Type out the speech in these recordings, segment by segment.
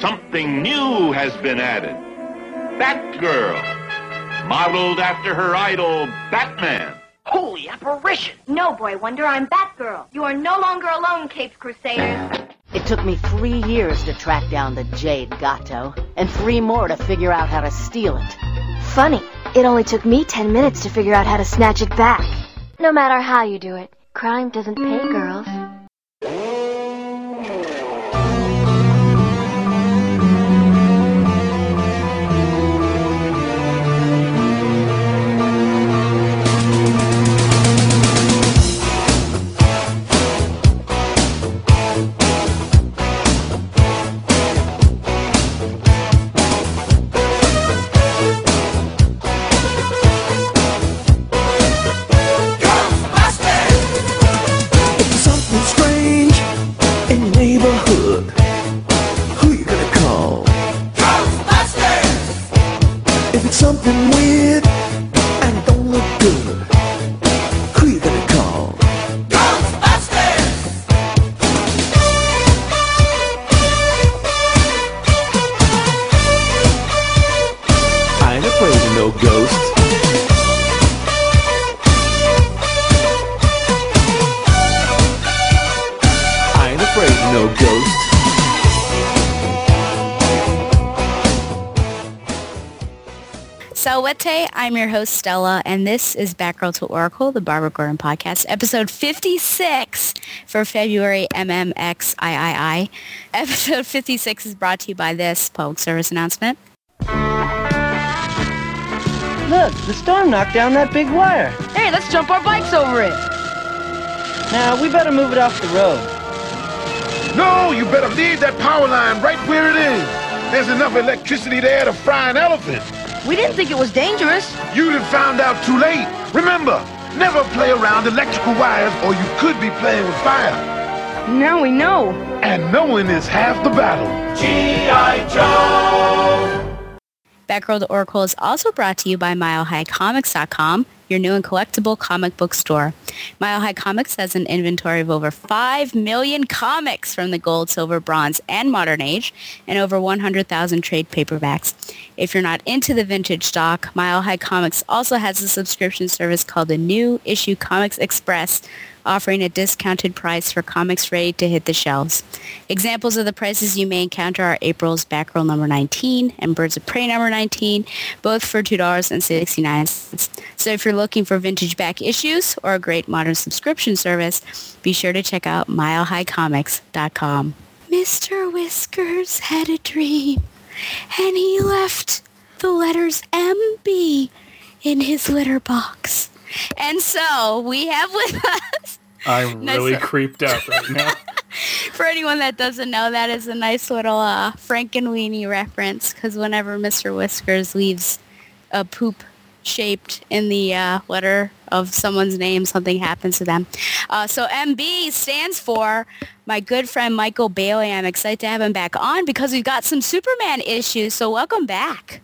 something new has been added. Batgirl, modeled after her idol, Batman. Holy apparition! No, Boy Wonder, I'm Batgirl. You are no longer alone, Capes Crusaders. It took me three years to track down the Jade Gato, and three more to figure out how to steal it. Funny, it only took me ten minutes to figure out how to snatch it back. No matter how you do it, crime doesn't pay girls. I'm your host Stella, and this is Batgirl to Oracle, the Barbara Gordon podcast, episode 56 for February MMXIII. Episode 56 is brought to you by this public service announcement. Look, the storm knocked down that big wire. Hey, let's jump our bikes over it. Now, we better move it off the road. No, you better leave that power line right where it is. There's enough electricity there to fry an elephant. We didn't think it was dangerous. You'd have found out too late. Remember, never play around electrical wires or you could be playing with fire. Now we know. And knowing is half the battle. G.I. Joe! Batgirl to Oracle is also brought to you by MileHighComics.com, your new and collectible comic book store. Mile High Comics has an inventory of over 5 million comics from the gold, silver, bronze, and modern age, and over 100,000 trade paperbacks. If you're not into the vintage stock, Mile High Comics also has a subscription service called the New Issue Comics Express, offering a discounted price for comics ready to hit the shelves. Examples of the prices you may encounter are April's Batgirl number 19 and Birds of Prey number 19, both for $2.69. So if you're looking for vintage back issues or a great modern subscription service, be sure to check out milehighcomics.com. Mr. Whiskers had a dream, and he left the letters MB in his litter box. And so we have with us, I'm Nice. really creeped out right now. for anyone that doesn't know, that is a nice little uh, Frankenweenie reference because whenever Mr. Whiskers leaves a poop shaped in the uh, letter of someone's name, something happens to them. Uh, so MB stands for my good friend Michael Bailey. I'm excited to have him back on because we've got some Superman issues. So welcome back.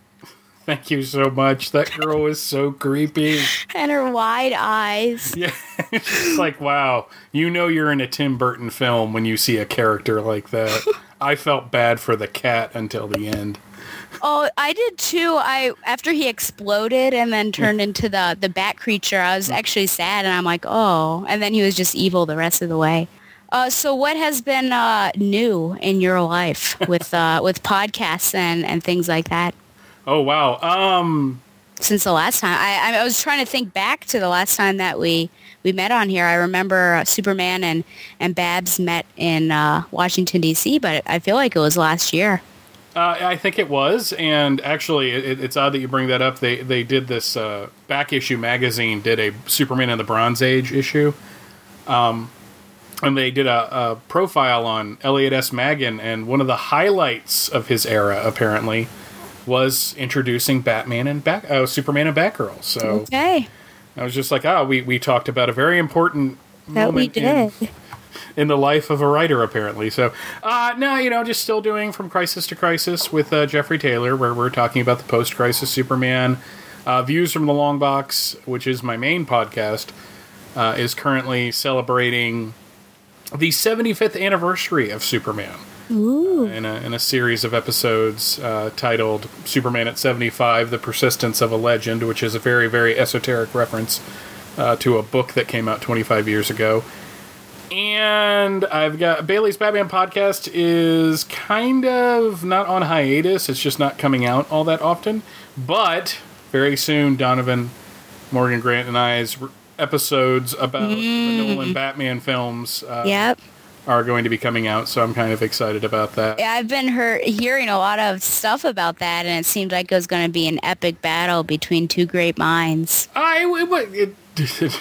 Thank you so much. That girl is so creepy. And her wide eyes. Yeah, it's like wow. You know you're in a Tim Burton film when you see a character like that. I felt bad for the cat until the end. Oh, I did too. I after he exploded and then turned into the the bat creature, I was actually sad, and I'm like, oh. And then he was just evil the rest of the way. Uh, so what has been uh, new in your life with uh, with podcasts and, and things like that Oh wow. Um since the last time? I, I was trying to think back to the last time that we, we met on here. I remember uh, Superman and, and Babs met in uh, Washington D.C., but I feel like it was last year. Uh, I think it was, and actually, it, it's odd that you bring that up. They they did this uh, back issue magazine did a Superman in the Bronze Age issue, um, and they did a, a profile on Elliot S. Maggin, and one of the highlights of his era apparently was introducing Batman and Bat, uh, Superman and Batgirl. So Okay. I was just like, oh, we, we talked about a very important That we moment in, did. in the life of a writer, apparently. So, uh, no, you know, just still doing From Crisis to Crisis with uh, Jeffrey Taylor, where we're talking about the post crisis Superman. Uh, Views from the Long Box, which is my main podcast, uh, is currently celebrating the 75th anniversary of Superman Ooh. in a, in a series of episodes uh, titled Superman at 75 The Persistence of a Legend, which is a very, very esoteric reference uh, to a book that came out 25 years ago. And I've got Bailey's Batman podcast is kind of not on hiatus, it's just not coming out all that often. But very soon, Donovan, Morgan Grant, and I's episodes about the Nolan Batman films uh, Yep. Are going to be coming out, so I'm kind of excited about that. Yeah, I've been hear- hearing a lot of stuff about that, and it seemed like it was going to be an epic battle between two great minds. I, it, it,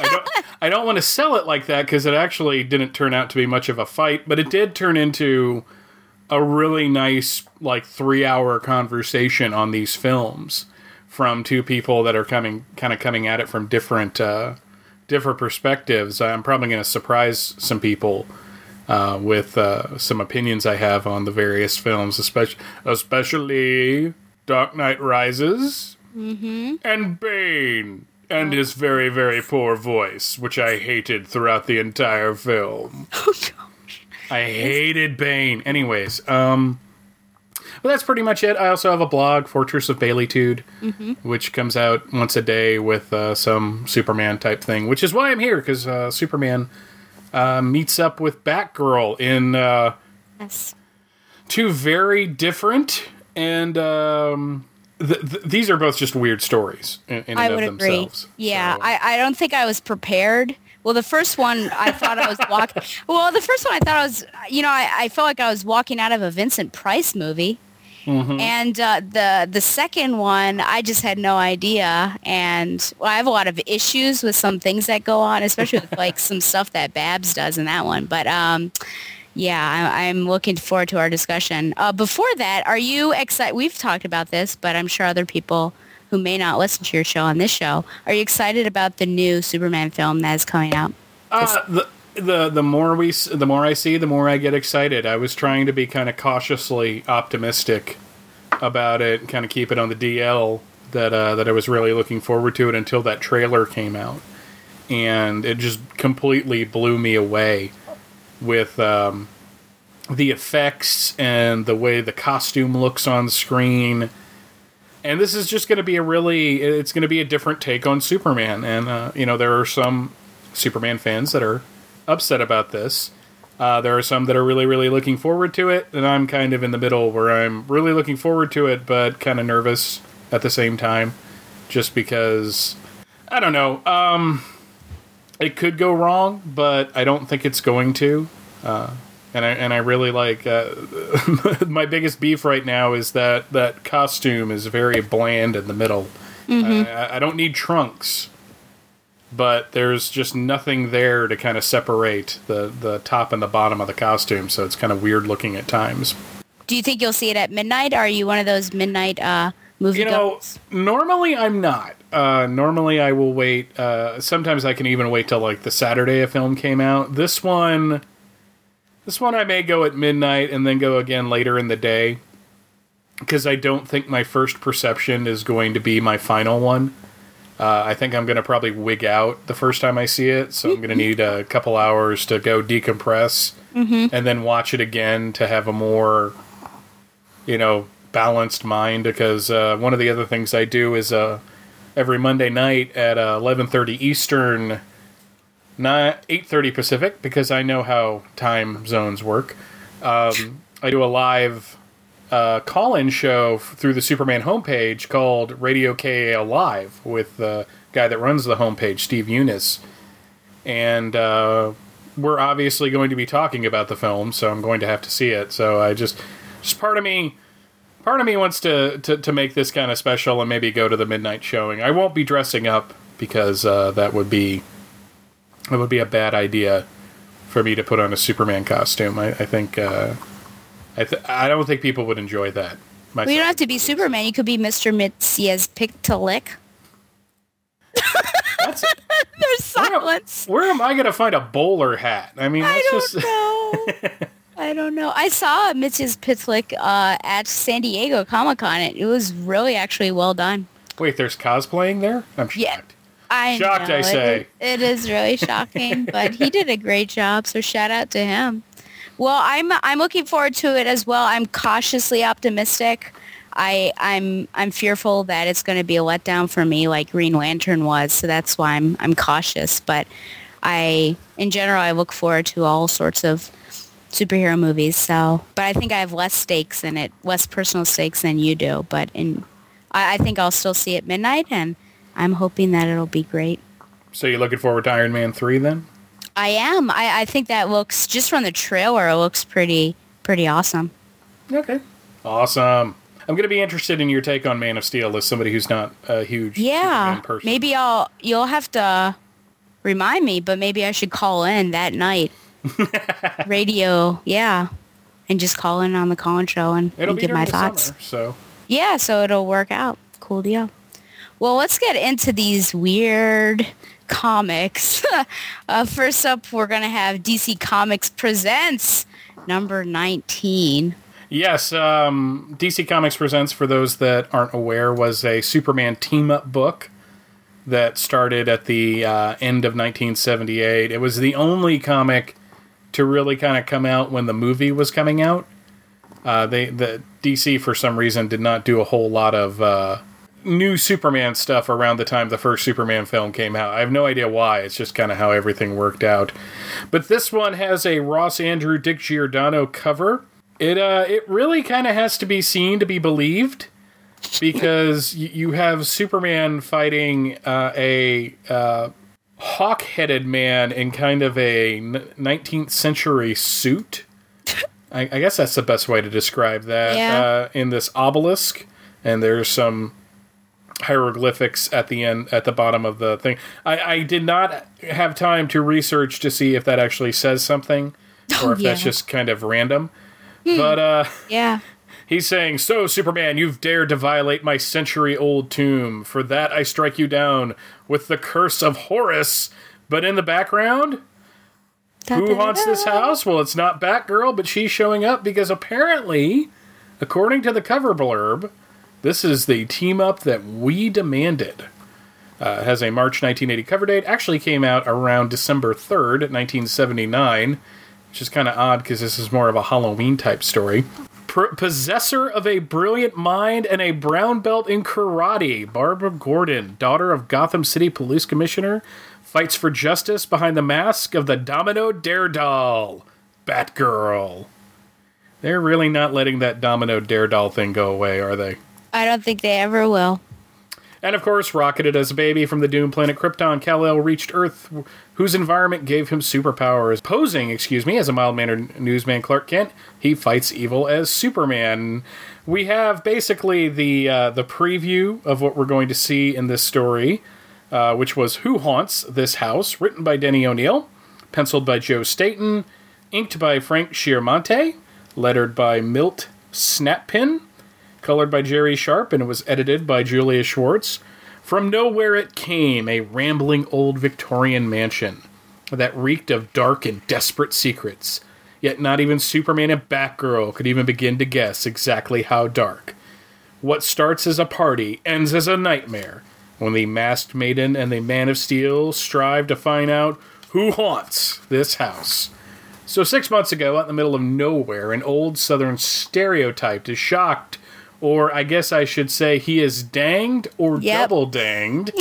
I don't, I don't want to sell it like that because it actually didn't turn out to be much of a fight, but it did turn into a really nice, like, three hour conversation on these films from two people that are coming, kind of coming at it from different, uh, different perspectives. I'm probably going to surprise some people uh, with uh, some opinions I have on the various films, especially, especially Dark Knight Rises Mm-hmm. and Bane and his very, very poor voice, which I hated throughout the entire film. Oh gosh, I hated Bane. Anyways, um, well, that's pretty much it. I also have a blog, Fortress of Baileytude, Mhm. which comes out once a day with uh, some Superman type thing, which is why I'm here because uh, Superman uh, meets up with Batgirl in uh, Yes. two very different and um, th- th- these are both just weird stories in, in I and would of agree. themselves. Yeah, I, I don't think I was prepared. Well, the first one I thought I was walking. Well, the first one I thought I was, you know, I, I felt like I was walking out of a Vincent Price movie. Mhm. And uh, the the second one, I just had no idea, and well, I have a lot of issues with some things that go on, especially with like some stuff that Babs does in that one. But um, yeah, I, I'm looking forward to our discussion. Uh, before that, are you excited? We've talked about this, but I'm sure other people who may not listen to your show on this show are you excited about the new Superman film that is coming out? Uh, the the the more we the more I see, the more I get excited. I was trying to be kind of cautiously optimistic about it, kind of keep it on the DL that uh, that I was really looking forward to it until that trailer came out, and it just completely blew me away with um, the effects and the way the costume looks on screen. And this is just going to be a really, it's going to be a different take on Superman. And, uh, you know, there are some Superman fans that are upset about this. Uh, there are some that are really, really looking forward to it, and I'm kind of in the middle where I'm really looking forward to it, but kind of nervous at the same time, just because I don't know. Um, it could go wrong, but I don't think it's going to. Uh, and I and I really like uh, my biggest beef right now is that that costume is very bland in the middle. Mhm. I, I don't need trunks, but there's just nothing there to kind of separate the the top and the bottom of the costume, so it's kind of weird looking at times. Do you think you'll see it at midnight? Are you one of those midnight uh, movie You know, normally I'm not. Uh, normally I will wait. Uh, sometimes I can even wait till like the Saturday a film came out. This one, this one I may go at midnight and then go again later in the day because I don't think my first perception is going to be my final one. Uh, I think I'm going to probably wig out the first time I see it, so I'm going to need a couple hours to go decompress Mhm. and then watch it again to have a more, you know, balanced mind. Because uh, one of the other things I do is uh, every Monday night at uh, 11:30 Eastern, not 8:30 Pacific, because I know how time zones work. Um, I do a live uh, call-in show through the Superman homepage called Radio KAL Live with the guy that runs the homepage, Steve Younis, and uh, we're obviously going to be talking about the film, so I'm going to have to see it. So I just, just part of me, part of me wants to to, to make this kind of special and maybe go to the midnight showing. I won't be dressing up because uh, that would be that would be a bad idea for me to put on a Superman costume. I, I think uh, I th- I don't think people would enjoy that. myself. Well, you don't have to be Superman. You could be Mr. Mxyzptlk. There's silence. Where am I going to find a bowler hat? I mean, that's I don't just know. I don't know. I saw Mxyzptlk uh, at San Diego Comic Con. It, it was really actually well done. Wait, there's cosplaying there? I'm shocked. Yeah. I Shocked, know, I say. is- it is really shocking, but he did a great job. So shout out to him. Well, I'm I'm looking forward to it as well. I'm cautiously optimistic. I I'm I'm fearful that it's going to be a letdown for me, like Green Lantern was. So that's why I'm I'm cautious. But I, in general, I look forward to all sorts of superhero movies. So, but I think I have less stakes in it, less personal stakes than you do. But in, I, I think I'll still see it midnight, and I'm hoping that it'll be great. So you're looking forward to Iron Man 3 then? I am. I, I think that looks just from the trailer. It looks pretty pretty awesome. Okay. Awesome. I'm going to be interested in your take on Man of Steel as somebody who's not a huge Yeah. Person. Maybe I'll. You'll have to remind me, but maybe I should call in that night. Radio. Yeah. And just call in on the call show and, It'll and be give my the thoughts. summer, so Yeah, so it'll work out. Cool deal. Well, let's get into these weird comics. uh, first up, we're going to have DC Comics Presents number 19. Yes, um, DC Comics Presents, for those that aren't aware, was a Superman team up book that started at the uh, end of 1978. It was the only comic to really kind of come out when the movie was coming out. Uh, they the DC for some reason did not do a whole lot of uh, new Superman stuff around the time the first Superman film came out. I have no idea why. It's just kind of how everything worked out. But this one has a Ross Andru Dick Giordano cover. It uh it really kind of has to be seen to be believed because y- you have Superman fighting uh, a uh, hawk-headed man in kind of a n- 19th century suit. I, I guess that's the best way to describe that. Yeah. Uh, in this obelisk, and there's some hieroglyphics at the end, at the bottom of the thing. I, I did not have time to research to see if that actually says something, or Oh, if that's just kind of random. But uh, Yeah. He's saying, So, Superman, you've dared to violate my century old tomb. For that, I strike you down with the curse of Horus. But in the background, who haunts this house? Well, it's not Batgirl, but she's showing up because apparently, according to the cover blurb, this is the team up that we demanded. Uh, has a March 1980 cover date. Actually came out around December 3rd, 1979, which is kind of odd because this is more of a Halloween type story. Pr- possessor of a brilliant mind and a brown belt in karate, Barbara Gordon, daughter of Gotham City Police Commissioner, fights for justice behind the mask of the Domino Daredevil, Batgirl. They're really not letting that Domino Daredevil thing go away, are they? I don't think they ever will. And of course, rocketed as a baby from the doomed planet Krypton, Kal-El reached Earth, whose environment gave him superpowers. Posing, excuse me, as a mild-mannered newsman Clark Kent, he fights evil as Superman. We have basically the uh, the preview of what we're going to see in this story, uh, which was Who Haunts This House, written by Denny O'Neil, penciled by Joe Staton, inked by Frank Chiaramonte, lettered by Milt Snapinn, colored by Jerry Sharp, and it was edited by Julius Schwartz. From nowhere it came, a rambling old Victorian mansion that reeked of dark and desperate secrets. Yet not even Superman and Batgirl could even begin to guess exactly how dark. What starts as a party ends as a nightmare when the masked maiden and the man of steel strive to find out who haunts this house. So, six months ago, out in the middle of nowhere, an old southern stereotype is shocked, or I guess I should say he is danged or Yep. double danged,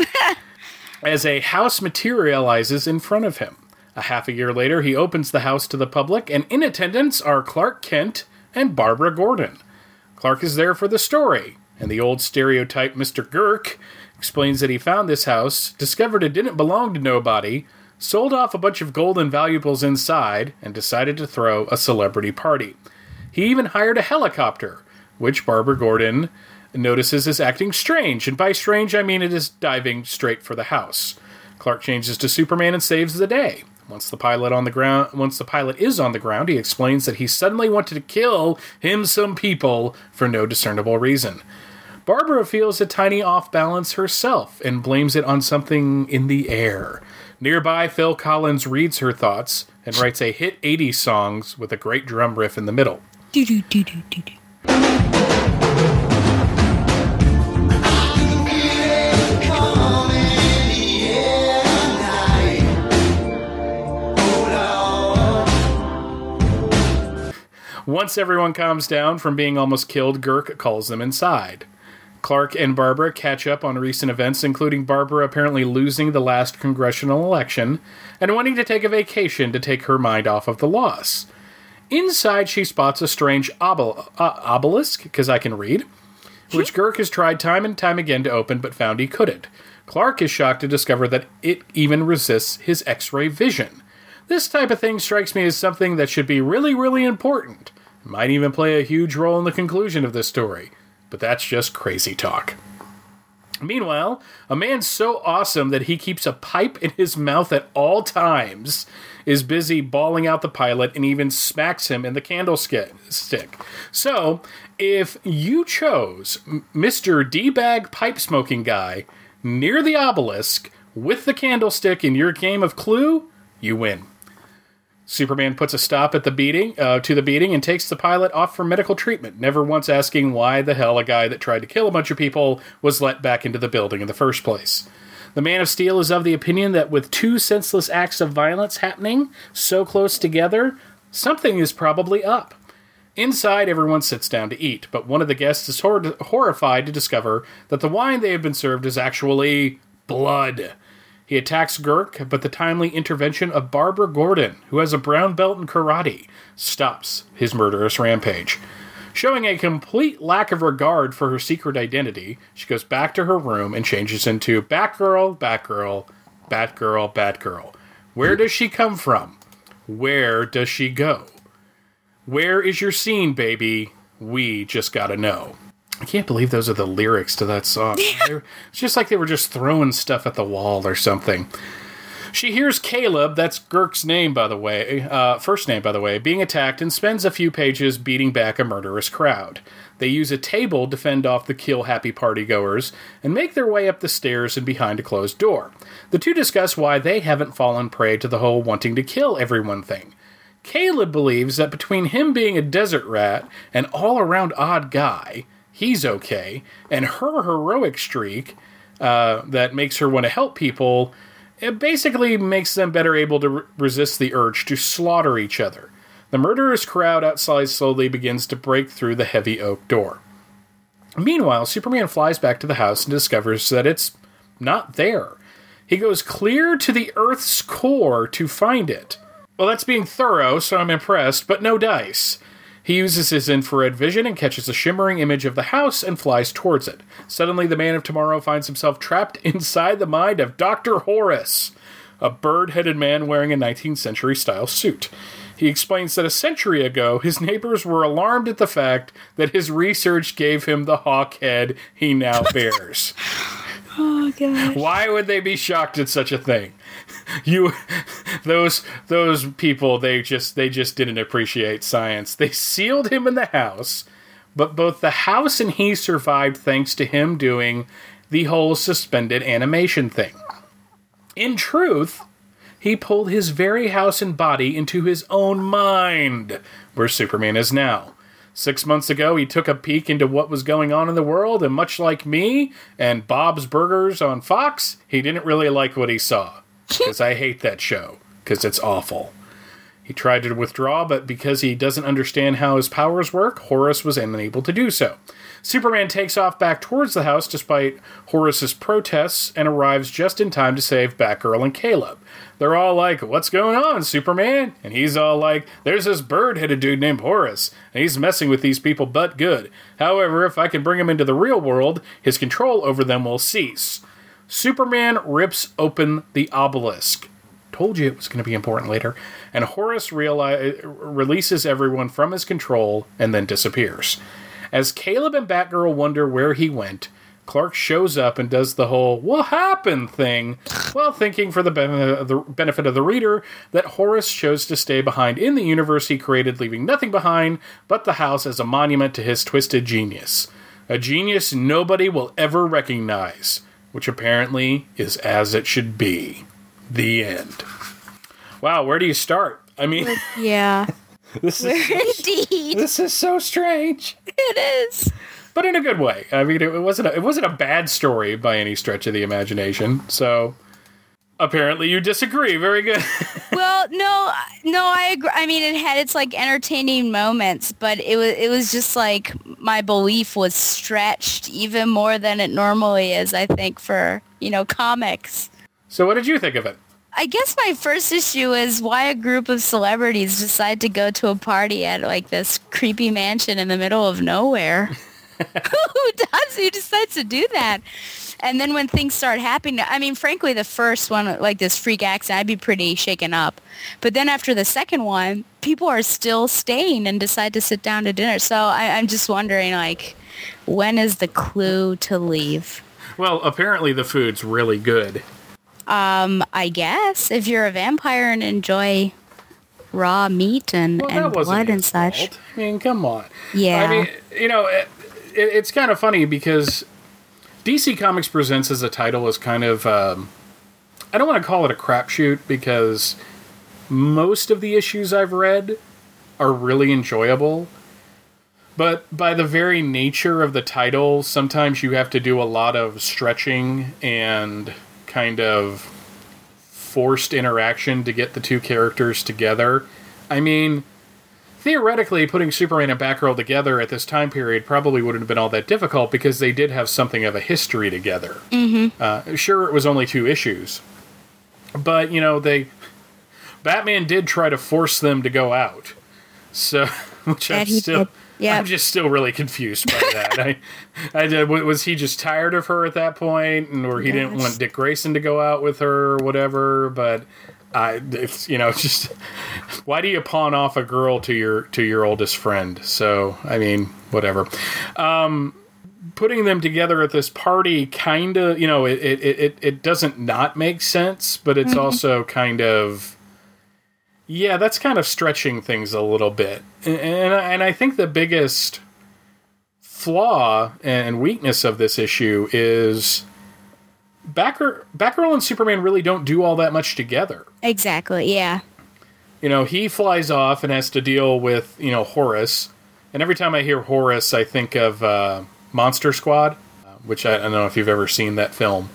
as a house materializes in front of him. A half a year later, he opens the house to the public, and in attendance are Clark Kent and Barbara Gordon. Clark is there for the story, and the old stereotype Mr. Girk explains that he found this house, discovered it didn't belong to nobody, sold off a bunch of gold and valuables inside, and decided to throw a celebrity party. He even hired a helicopter, which Barbara Gordon notices is acting strange, and by strange I mean it is diving straight for the house. Clark changes to Superman and saves the day. Once the pilot on the ground, once the pilot is on the ground, he explains that he suddenly wanted to kill him some people for no discernible reason. Barbara feels a tiny off balance herself and blames it on something in the air. Nearby, Phil Collins reads her thoughts and writes a hit 80s songs with a great drum riff in the middle. Once everyone calms down from being almost killed, Girk calls them inside. Clark and Barbara catch up on recent events, including Barbara apparently losing the last congressional election and wanting to take a vacation to take her mind off of the loss. Inside, she spots a strange obel- uh, obelisk, because I can read, which Girk has tried time and time again to open but found he couldn't. Clark is shocked to discover that it even resists his X ray vision. This type of thing strikes me as something that should be really, really important. Might even play a huge role in the conclusion of this story. But that's just crazy talk. Meanwhile, a man so awesome that he keeps a pipe in his mouth at all times is busy bawling out the pilot and even smacks him in the candlestick. So, if you chose Mr. D Bag Pipe Smoking Guy near the obelisk with the candlestick in your game of Clue, you win. Superman puts a stop at the beating uh, to the beating and takes the pilot off for medical treatment, never once asking why the hell a guy that tried to kill a bunch of people was let back into the building in the first place. The Man of Steel is of the opinion that with two senseless acts of violence happening so close together, something is probably up. Inside, everyone sits down to eat, but one of the guests is hor- horrified to discover that the wine they have been served is actually blood. He attacks Girk, but the timely intervention of Barbara Gordon, who has a brown belt in karate, stops his murderous rampage. Showing a complete lack of regard for her secret identity, she goes back to her room and changes into Batgirl, Batgirl, Batgirl, Batgirl. Where does she come from? Where does she go? Where is your scene, baby? We just gotta know. I can't believe those are the lyrics to that song. They're- it's just like they were just throwing stuff at the wall or something. She hears Caleb, that's Girk's name, by the way, uh, first name, by the way, being attacked and spends a few pages beating back a murderous crowd. They use a table to fend off the kill happy partygoers and make their way up the stairs and behind a closed door. The two discuss why they haven't fallen prey to the whole wanting to kill everyone thing. Caleb believes that between him being a desert rat and all around odd guy, he's okay, and her heroic streak uh, that makes her want to help people, it basically makes them better able to re- resist the urge to slaughter each other. The murderous crowd outside slowly begins to break through the heavy oak door. Meanwhile, Superman flies back to the house and discovers that it's not there. He goes clear to the Earth's core to find it. Well, that's being thorough, so I'm impressed, but no dice. He uses his infrared vision and catches a shimmering image of the house and flies towards it. Suddenly, the Man of Tomorrow finds himself trapped inside the mind of Dr. Horace, a bird headed man wearing a 19th century style suit. He explains that a century ago, his neighbors were alarmed at the fact that his research gave him the hawk head he now bears. Oh god. Why would they be shocked at such a thing? You those those people they just they just didn't appreciate science. They sealed him in the house, but both the house and he survived thanks to him doing the whole suspended animation thing. In truth, he pulled his very house and body into his own mind, where Superman is now. Six months ago, he took a peek into what was going on in the world, and much like me and Bob's Burgers on Fox, he didn't really like what he saw. Because I hate that show, because it's awful. He tried to withdraw, but because he doesn't understand how his powers work, Horace was unable to do so. Superman takes off back towards the house despite Horace's protests and arrives just in time to save Batgirl and Caleb. They're all like, What's going on, Superman? And he's all like, There's this bird headed dude named Horace, and he's messing with these people but good. However, if I can bring him into the real world, his control over them will cease. Superman rips open the obelisk. Told you it was going to be important later. And Horace reali- releases everyone from his control and then disappears. As Caleb and Batgirl wonder where he went, Clark shows up and does the whole "what happened" thing, while thinking for the, the benefit of the reader that Horace chose to stay behind in the universe he created, leaving nothing behind but the house as a monument to his twisted genius. A genius nobody will ever recognize, which apparently is as it should be. The end. Wow, where do you start? I mean, Yeah. this is Indeed. this is so strange. It is. but in a good way. I mean, it wasn't a, it wasn't a bad story by any stretch of the imagination. So apparently, you disagree. Very good. Well, no, no, I agree. I mean, it had its like entertaining moments, but it was it was just like my belief was stretched even more than it normally is. I think for you know comics. so, what did you think of it? I guess my first issue is why a group of celebrities decide to go to a party at like this creepy mansion in the middle of nowhere. Who does? Who decides to do that? And then when things start happening, I mean, frankly, the first one, like this freak accident, I'd be pretty shaken up. But then after the second one, people are still staying and decide to sit down to dinner. So I, I'm just wondering, like, when is the clue to leave? Well, apparently, the food's really good. Um, I guess if you're a vampire and enjoy raw meat and, Well, and blood and such. fault. I mean, come on. Yeah. I mean, you know, it, it, it's kind of funny because DC Comics Presents as a title is kind of. Um, I don't want to call it a crapshoot because most of the issues I've read are really enjoyable. But by the very nature of the title, sometimes you have to do a lot of stretching and kind of forced interaction to get the two characters together. I mean, theoretically, putting Superman and Batgirl together at this time period probably wouldn't have been all that difficult because they did have something of a history together. Mm-hmm. Uh, sure, it was only two issues, but you know they Batman did try to force them to go out. So, which I'm still, did. Yeah. I'm just still really confused by that. I, I did, was he just tired of her at that point, and or he didn't want Dick Grayson to go out with her or whatever? But I, it's you know, it's just why do you pawn off a girl to your to your oldest friend? So I mean, whatever. Um, putting them together at this party kind of you know it, it, it, it doesn't not make sense but it's Mhm. also kind of yeah that's kind of stretching things a little bit and, and, and i think the biggest flaw and weakness of this issue is Batgirl, Batgirl and Superman really don't do all that much together. Exactly. Yeah. You know, he flies off and has to deal with, you know, Horace. And every time I hear Horace, I think of uh, Monster Squad, uh, which I, I don't know if you've ever seen that film.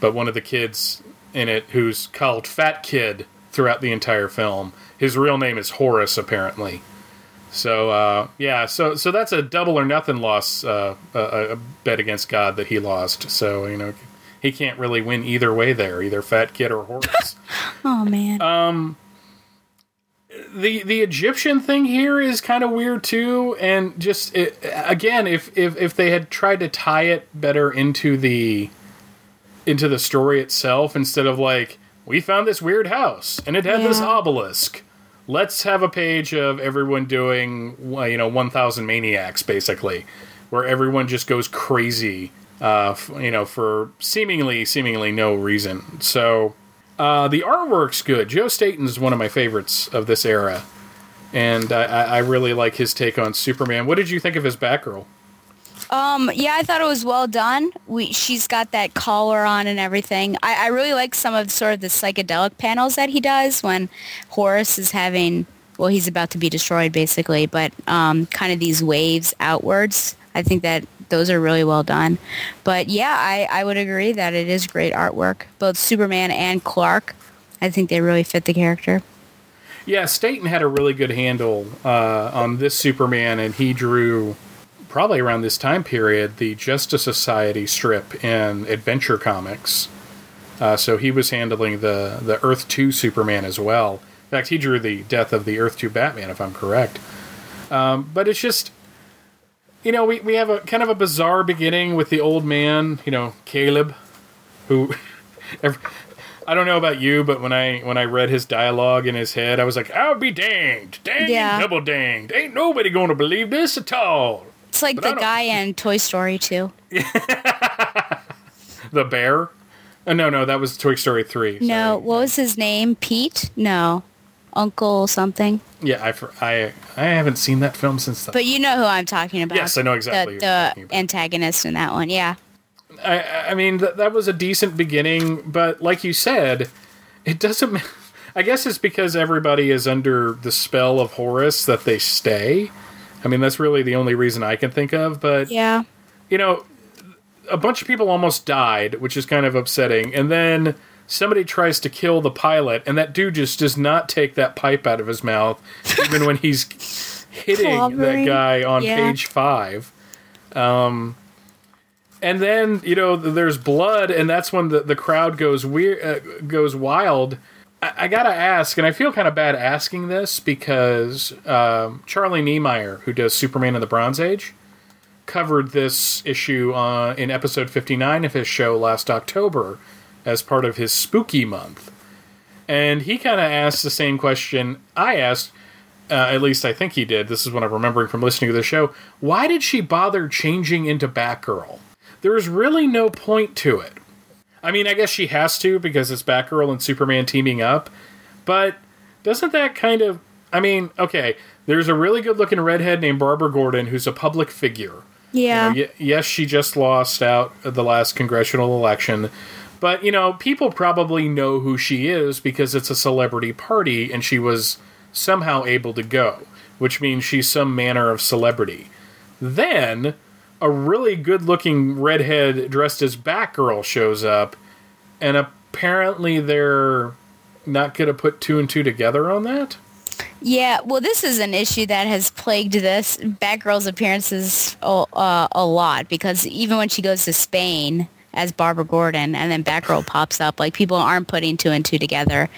But one of the kids in it, who's called Fat Kid throughout the entire film, his real name is Horace, apparently. So uh, yeah, so so that's a double or nothing loss, uh, a, a bet against God that he lost. So you know he can't really win either way there, either Fat Kid or horse. Oh man. Um, the the Egyptian thing here is kind of weird too, and just it, again, if, if if they had tried to tie it better into the into the story itself, instead of like we found this weird house and it had this obelisk. Let's have a page of everyone doing uh, you know one thousand maniacs basically, where everyone just goes crazy, uh, f- you know, for seemingly seemingly no reason. So. Uh, the artwork's good. Joe Staton's one of my favorites of this era, and I, I I really like his take on Superman. What did you think of his Batgirl? Um, yeah, I thought it was well done. We, she's got that collar on and everything. I, I really like some of sort of the psychedelic panels that he does when Horace is having, well, he's about to be destroyed basically, but um, kind of these waves outwards. I think that those are really well done. But yeah, I, I would agree that it is great artwork. Both Superman and Clark, I think they really fit the character. Yeah, Staton had a really good handle uh, on this Superman, and he drew probably around this time period the Justice Society strip in Adventure Comics. Uh, so he was handling the the Earth Two Superman as well. In fact, he drew the death of the Earth Two Batman, if I'm correct. Um, but it's just, you know, we, we have a kind of a bizarre beginning with the old man, you know, Caleb, who. every- I don't know about you, but when I when I read his dialogue in his head, I was like, "I'll be danged, danged, Yeah. double danged. Ain't nobody going to believe this at all." looks like But the guy in Toy Story 2. The bear? Uh, no, no, that was Toy Story 3. No, what was his name? Pete? No. Uncle something. Yeah, I, I, I haven't seen that film since the But you know who I'm talking about. Yes, I know exactly The, the antagonist in that one, yeah. I, I mean, th- that was a decent beginning, but like you said, it doesn't. I guess it's because everybody is under the spell of Horus that they stay. I mean, that's really the only reason I can think of. But Yeah. you know, a bunch of people almost died, which is kind of upsetting. And then somebody tries to kill the pilot, and that dude just does not take that pipe out of his mouth, even when he's hitting that guy on Yeah. page five. Um, and then you know there's blood, and that's when the, the crowd goes weird, uh, goes wild. I, I gotta ask, and I feel kind of bad asking this because um, Charlie Niemeyer, who does Superman in the Bronze Age, covered this issue uh, in episode 59 of his show last October as part of his spooky month. And he kind of asked the same question I asked, uh, at least I think he did. This is what I'm remembering from listening to the show. Why did she bother changing into Batgirl? There's really no point to it. I mean, I guess she has to because it's Batgirl and Superman teaming up, but doesn't that kind of. I mean, okay, there's a really good looking redhead named Barbara Gordon who's a public figure. Yeah. You know, y- yes, she just lost out the last congressional election, but you know, people probably know who she is because it's a celebrity party and she was somehow able to go, which means she's some manner of celebrity. Then a really good-looking redhead dressed as Batgirl shows up, and apparently they're not going to put two and two together on that. Yeah, well, this is an issue that has plagued this Batgirl's appearances uh, a lot because even when she goes to Spain as Barbara Gordon and then Batgirl pops up, like people aren't putting two and two together.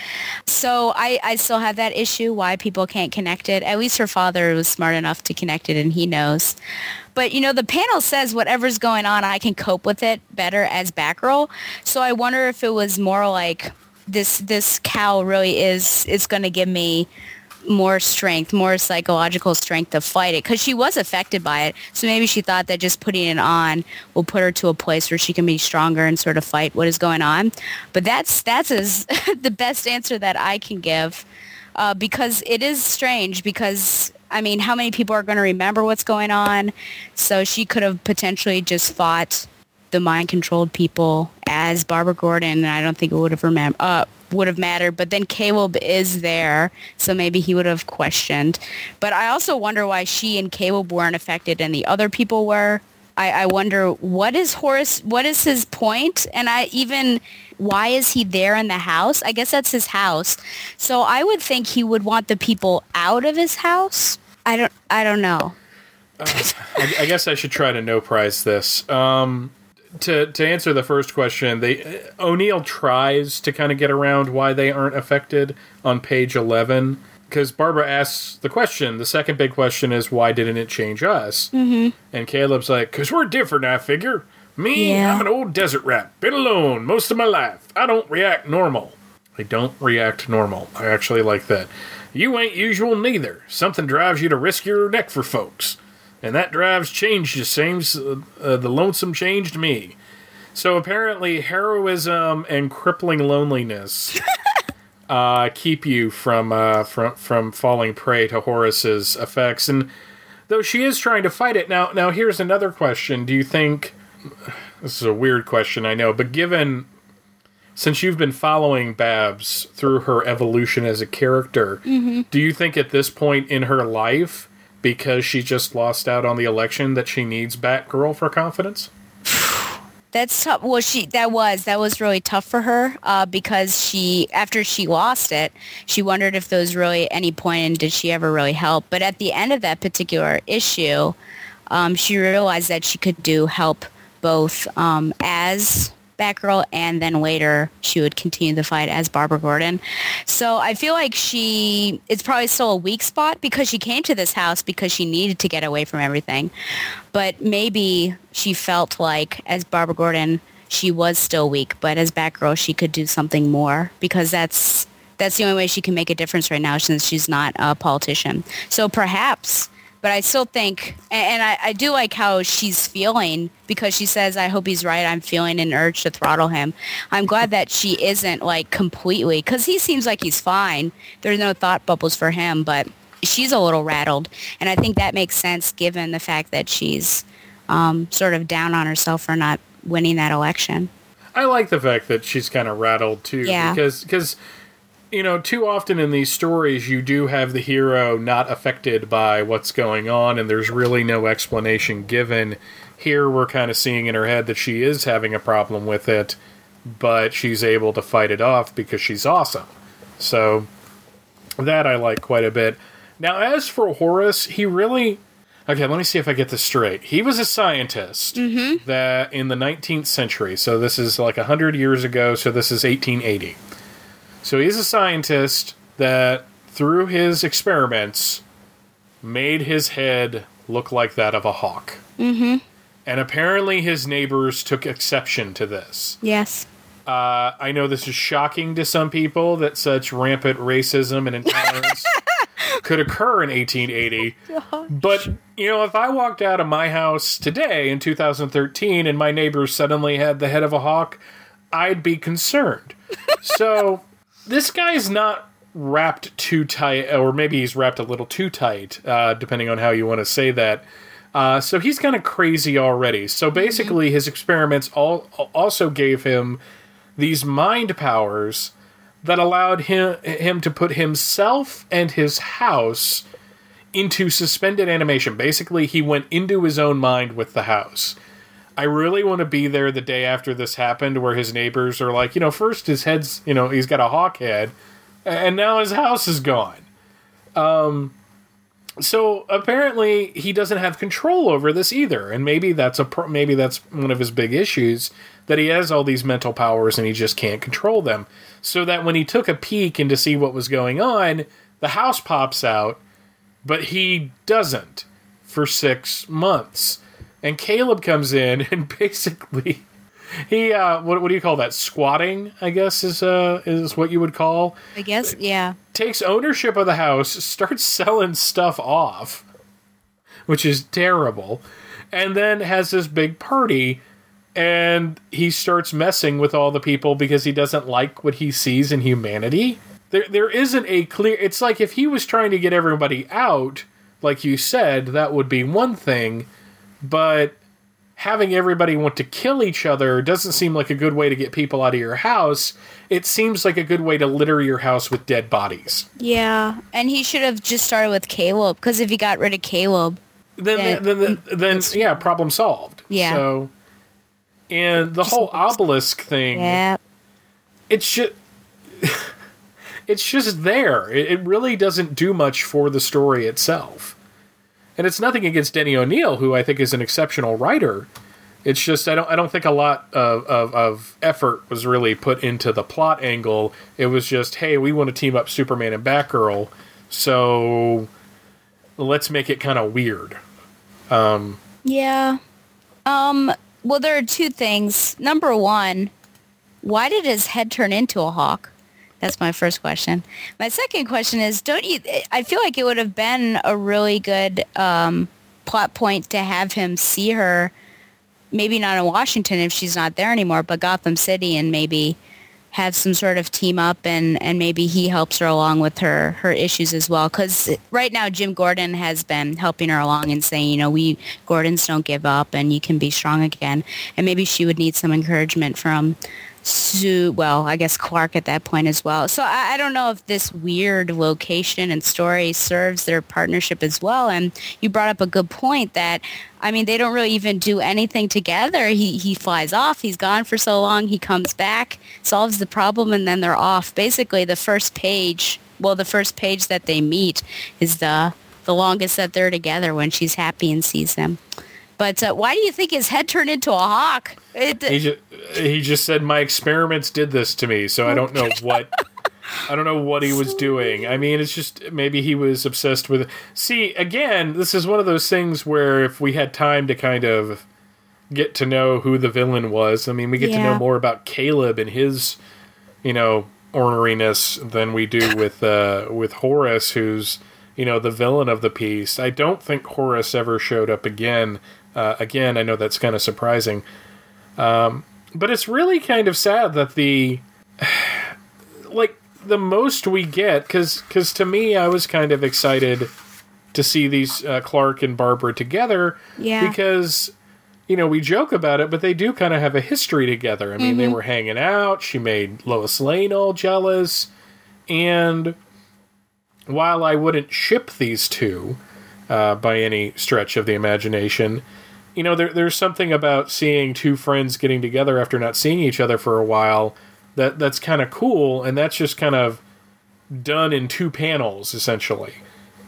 So I, I still have that issue why people can't connect it. At least her father was smart enough to connect it and he knows. But you know, the panel says whatever's going on, I can cope with it better as Batgirl. So I wonder if it was more like this this cow really is is going to give me more strength, more psychological strength to fight it because she was affected by it. So maybe she thought that just putting it on will put her to a place where she can be stronger and sort of fight what is going on. But that's that's as the best answer that I can give uh, because it is strange because I mean, how many people are going to remember what's going on? So she could have potentially just fought the mind-controlled people as Barbara Gordon, and I don't think it would have remembered. uh, would have mattered. But then Caleb is there, so maybe he would have questioned. But I also wonder why she and Caleb weren't affected and the other people were. I, I wonder what is Horace, what is his point? and I even why is he there in the house? I guess that's his house. So I would think he would want the people out of his house. I don't. I don't know. I, I guess I should try to no prize this. Um, to to answer the first question, they O'Neil tries to kind of get around why they aren't affected on page eleven because Barbara asks the question. The second big question is why didn't it change us? Mm-hmm. And Caleb's like, "Cause we're different. I figure. Me, Yeah. I'm an old desert rat. Been alone most of my life. I don't react normal. I don't react normal. I actually like that. You ain't usual neither. Something drives you to risk your neck for folks, and that drives changed you. Same, uh, uh, the lonesome changed me. So apparently, heroism and crippling loneliness uh, keep you from uh, from from falling prey to Horace's effects. And though she is trying to fight it now, now here's another question: Do you think this is a weird question? I know, but given since you've been following Babs through her evolution as a character, Mhm. do you think at this point in her life, because she just lost out on the election, that she needs Batgirl for confidence? That's tough. Well, she that was that was really tough for her uh, because she after she lost it, she wondered if there was really any point and did she ever really help. But at the end of that particular issue, um, she realized that she could do help both um, as Batgirl and then later she would continue the fight as Barbara Gordon. So I feel like she it's probably still a weak spot because she came to this house because she needed to get away from everything. But maybe she felt like as Barbara Gordon she was still weak, but as Batgirl she could do something more because that's that's the only way she can make a difference right now since she's not a politician. So perhaps but I still think, and, I, I do like how she's feeling because she says, "I hope he's right. I'm feeling an urge to throttle him." I'm glad that she isn't like completely because he seems like he's fine. There's no thought bubbles for him, but she's a little rattled, and I think that makes sense given the fact that she's um, sort of down on herself for not winning that election. I like the fact that she's kind of rattled too, Yeah. because because you know too often in these stories you do have the hero not affected by what's going on, and there's really no explanation given. Here we're kind of seeing in her head that she is having a problem with it, but she's able to fight it off because she's awesome. So that I like quite a bit. Now, as for Horace, he really. Okay, let me see if I get this straight. He was a scientist mm-hmm. that in the 19th century, so this is like 100 years ago, so this is 1880. So he's a scientist that, through his experiments, made his head look like that of a hawk. Mm-hmm. And apparently his neighbors took exception to this. Yes. Uh, I know this is shocking to some people that such rampant racism and intolerance could occur in 1880. But, you know, if I walked out of my house today in 2013 and my neighbors suddenly had the head of a hawk, I'd be concerned. so, this guy's not wrapped too tight, or maybe he's wrapped a little too tight, uh, depending on how you want to say that. Uh, so he's kind of crazy already. So basically, his experiments all also gave him these mind powers that allowed him him to put himself and his house into suspended animation. Basically, he went into his own mind with the house. I really want to be there the day after this happened, where his neighbors are like, you know, first his head's, you know, he's got a hawk head, and now his house is gone. Um, so apparently he doesn't have control over this either, and maybe that's a maybe that's one of his big issues that he has all these mental powers and he just can't control them. So that when he took a peek in to see what was going on, the house pops out, but he doesn't for six months. And Caleb comes in and basically he uh, what what do you call that? Squatting, I guess is uh is what you would call I guess, yeah. takes ownership of the house, starts selling stuff off, which is terrible, and then has this big party and he starts messing with all the people because he doesn't like what he sees in humanity. There there isn't a clear it's like if he was trying to get everybody out, like you said, that would be one thing, but having everybody want to kill each other doesn't seem like a good way to get people out of your house. It seems like a good way to litter your house with dead bodies. Yeah, and he should have just started with Caleb because if he got rid of Caleb, Then, then, then, then, yeah, problem solved. Yeah. So, and the whole obelisk thing, yeah, it's just, it's just there. It, it really doesn't do much for the story itself. And it's nothing against Denny O'Neil, who I think is an exceptional writer. It's just I don't I don't think a lot of, of, of effort was really put into the plot angle. It was just, hey, we want to team up Superman and Batgirl, so let's make it kind of weird. Um, yeah. Um. Well, there are two things. Number one, why did his head turn into a hawk? That's my first question. My second question is, don't you? I feel like it would have been a really good um, plot point to have him see her, maybe not in Washington if she's not there anymore, but Gotham City, and maybe have some sort of team up, and and maybe he helps her along with her her issues as well. Because right now, Jim Gordon has been helping her along and saying, you know, we Gordons don't give up, and you can be strong again. And maybe she would need some encouragement from Sue, well, I guess Clark at that point as well. So I, I don't know if this weird location and story serves their partnership as well. And you brought up a good point that, I mean, they don't really even do anything together. He, he flies off. He's gone for so long. He comes back, solves the problem, and then they're off. Basically, the first page, well, the first page that they meet is the, the longest that they're together when she's happy and sees them. But uh, why do you think his head turned into a hawk? It, he just he just said my experiments did this to me, so I don't know what I don't know what he was doing. I mean, it's just maybe he was obsessed with. See, again, this is one of those things where if we had time to kind of get to know who the villain was, I mean, we get to know more about Caleb and his, you know, orneriness than we do with uh, with Horace, who's you know, the villain of the piece. I don't think Horace ever showed up again. Uh, again, I know that's kind of surprising. Um, but it's really kind of sad that the like the most we get because because to me I was kind of excited to see these uh, Clark and Barbara together Yeah. because you know we joke about it but they do kind of have a history together. I mean they Mhm. were hanging out. She made Lois Lane all jealous, and while I wouldn't ship these two uh, by any stretch of the imagination, you know, there, there's something about seeing two friends getting together after not seeing each other for a while that that's kind of cool, and that's just kind of done in two panels essentially,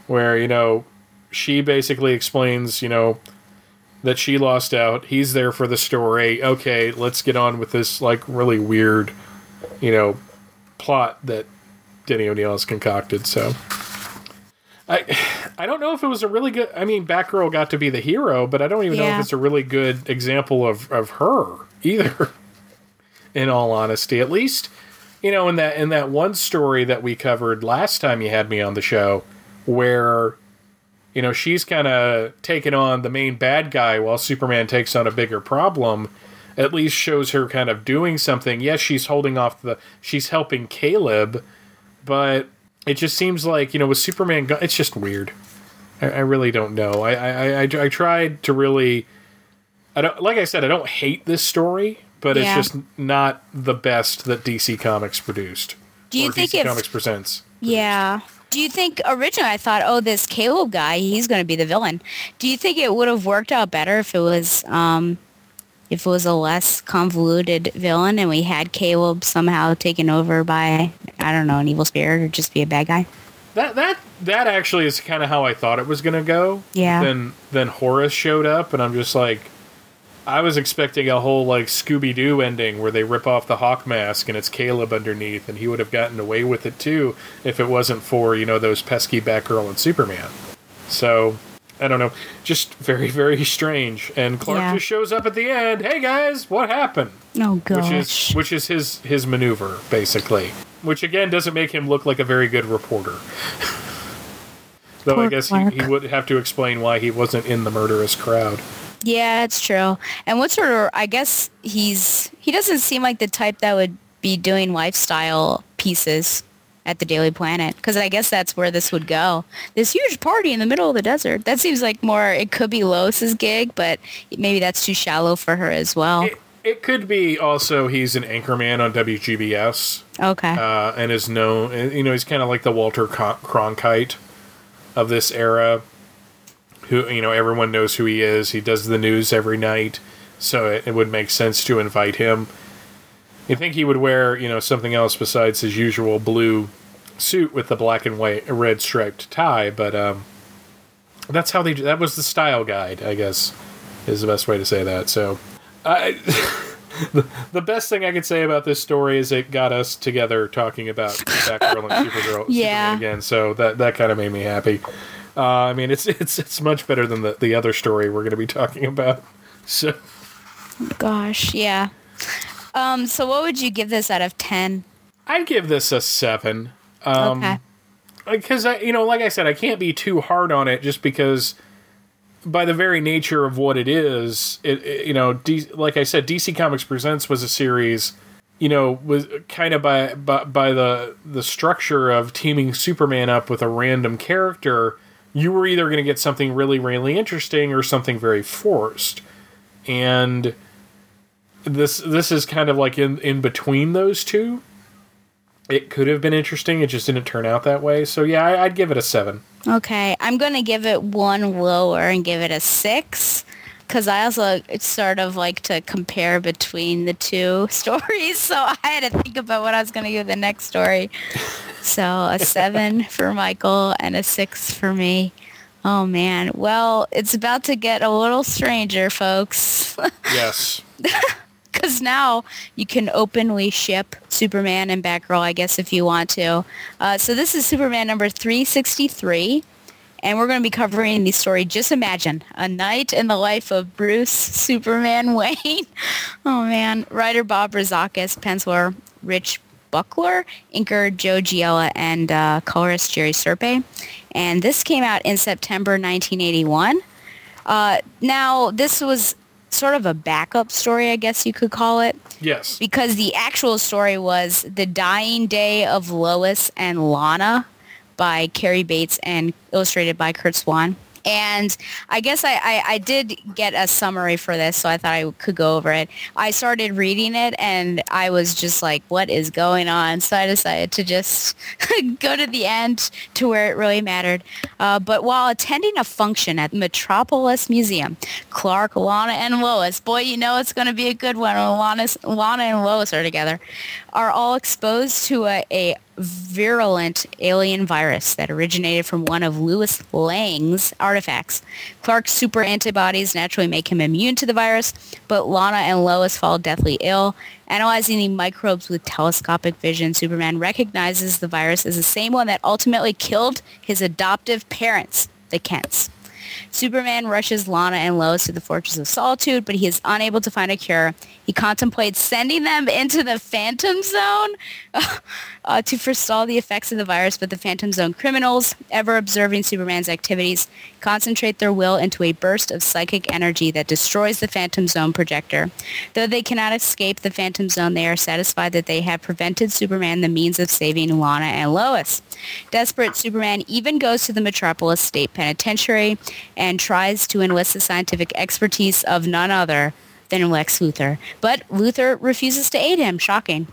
where you know she basically explains, you know, that she lost out. He's there for the story. Okay, let's get on with this like really weird, you know, plot that Denny O'Neil has concocted. So. I I don't know if it was a really good. I mean, Batgirl got to be the hero, but I don't even know if it's a really good example of of her either. In all honesty, at least you know in that in that one story that we covered last time you had me on the show, where you know she's kind of taking on the main bad guy while Superman takes on a bigger problem. At least shows her kind of doing something. Yes, she's holding off the. She's helping Caleb, but it just seems like you know with Superman, it's just weird. I, I really don't know. I, I I I tried to really. I don't like I said. I don't hate this story, but Yeah. it's just not the best that DC Comics produced. Do you think DC if- Comics presents? Yeah. Do you think originally I thought, oh, this Caleb guy, he's going to be the villain. Do you think it would have worked out better if it was, um, if it was a less convoluted villain and we had Caleb somehow taken over by, I don't know, an evil spirit or just be a bad guy? That that that actually is kind of how I thought it was going to go. Yeah. Then then Horace showed up, and I'm just like, I was expecting a whole like Scooby Doo ending where they rip off the Hawk mask and it's Caleb underneath, and he would have gotten away with it too if it wasn't for you know those pesky Batgirl and Superman. So I don't know, just very very strange. And Clark Yeah. just shows up at the end. Hey guys, what happened? Oh, Which is which is his his maneuver basically. Which again doesn't make him look like a very good reporter. Though I guess he, he would have to explain why he wasn't in the murderous crowd. Yeah, it's true. And what sort of, I guess he's, he doesn't seem like the type that would be doing lifestyle pieces at the Daily Planet. Because I guess that's where this would go. This huge party in the middle of the desert. That seems like more, it could be Lois's gig, but maybe that's too shallow for her as well. It, it could be also he's an anchorman on WGBS okay. uh, and is known. You know, he's kind of like the Walter Cronkite of this era. Who you know, everyone knows who he is. He does the news every night, so it, it would make sense to invite him. You think he would wear you know something else besides his usual blue suit with the black and white red striped tie, but um, that's how they. That was the style guide, I guess, is the best way to say that. So, I. the, the best thing I could say about this story is it got us together talking about Batgirl and Supergirl Yeah. Superman again. So that that kind of made me happy. Uh, I mean, it's it's it's much better than the the other story we're going to be talking about. So Gosh, yeah. Um, so what would you give this out of 10? I'd give this a seven. Um, okay. because I, you know, like I said, I can't be too hard on it just because by the very nature of what it is, it, it- you know, D, like I said, DC Comics Presents was a series, you know, was kind of by, by by the the structure of teaming Superman up with a random character, you were either going to get something really really interesting or something very forced, and this this is kind of like in in between those two. It could have been interesting. It just didn't turn out that way. So yeah, I, I'd give it a seven. Okay, I'm going to give it one lower and give it a six because I also sort of like to compare between the two stories. So I had to think about what I was going to give the next story. So a seven for Michael and a six for me. Oh man. Well, it's about to get a little stranger, folks. Yes. Because now you can openly ship Superman and Batgirl, I guess, if you want to. Uh, so this is Superman number 363. And we're going to be covering the story, Just Imagine, A Night in the Life of Bruce Superman Wayne. Oh, man. Writer Bob Rozakis, penciler Rich Buckler, inker Joe Giella, and uh, colorist Jerry Serpe. And this came out in September 1981. Uh, now, this was sort of a backup story, I guess you could call it. Yes. Because the actual story was The Dying Day of Lois and Lana by Cary Bates and illustrated by Curt Swan. And I guess I, I, I, did get a summary for this, so I thought I could go over it. I started reading it, and I was just like, what is going on? So I decided to just go to the end to where it really mattered. Uh, but while attending a function at Metropolis Museum, Clark, Lana, and Lois, boy, you know it's going to be a good one when Lana, Lana and Lois are together, are all exposed to a, a virulent alien virus that originated from one of Lewis Lang's artifacts. Clark's super antibodies naturally make him immune to the virus, but Lana and Lois fall deathly ill. Analyzing the microbes with telescopic vision, Superman recognizes the virus as the same one that ultimately killed his adoptive parents, the Kents. Superman rushes Lana and Lois to the Fortress of Solitude, but he is unable to find a cure. He contemplates sending them into the Phantom Zone uh, to forestall the effects of the virus, but the Phantom Zone criminals, ever observing Superman's activities, concentrate their will into a burst of psychic energy that destroys the Phantom Zone projector. Though they cannot escape the Phantom Zone, they are satisfied that they have prevented Superman the means of saving Lana and Lois. Desperate, Superman even goes to the Metropolis State Penitentiary and tries to enlist the scientific expertise of none other than Lex Luthor. But Luthor refuses to aid him. Shocking.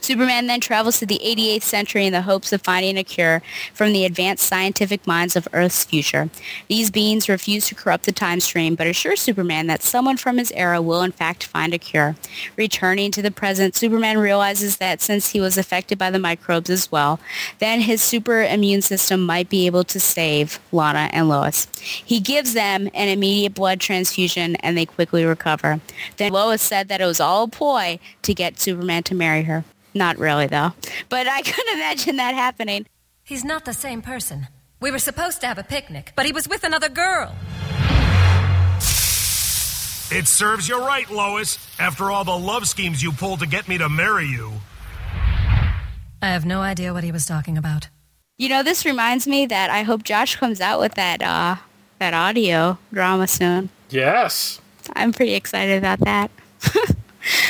Superman then travels to the 88th century in the hopes of finding a cure from the advanced scientific minds of Earth's future. These beings refuse to corrupt the time stream, but assure Superman that someone from his era will in fact find a cure. Returning to the present, Superman realizes that since he was affected by the microbes as well, then his super immune system might be able to save Lana and Lois. He gives them an immediate blood transfusion and they quickly recover. Then Lois said that it was all a ploy to get Superman to marry her. Not really, though. But I couldn't imagine that happening. He's not the same person. We were supposed to have a picnic, but he was with another girl. It serves you right, Lois. After all the love schemes you pulled to get me to marry you. I have no idea what he was talking about. You know, this reminds me that I hope Josh comes out with that uh, that audio drama soon. Yes. I'm pretty excited about that.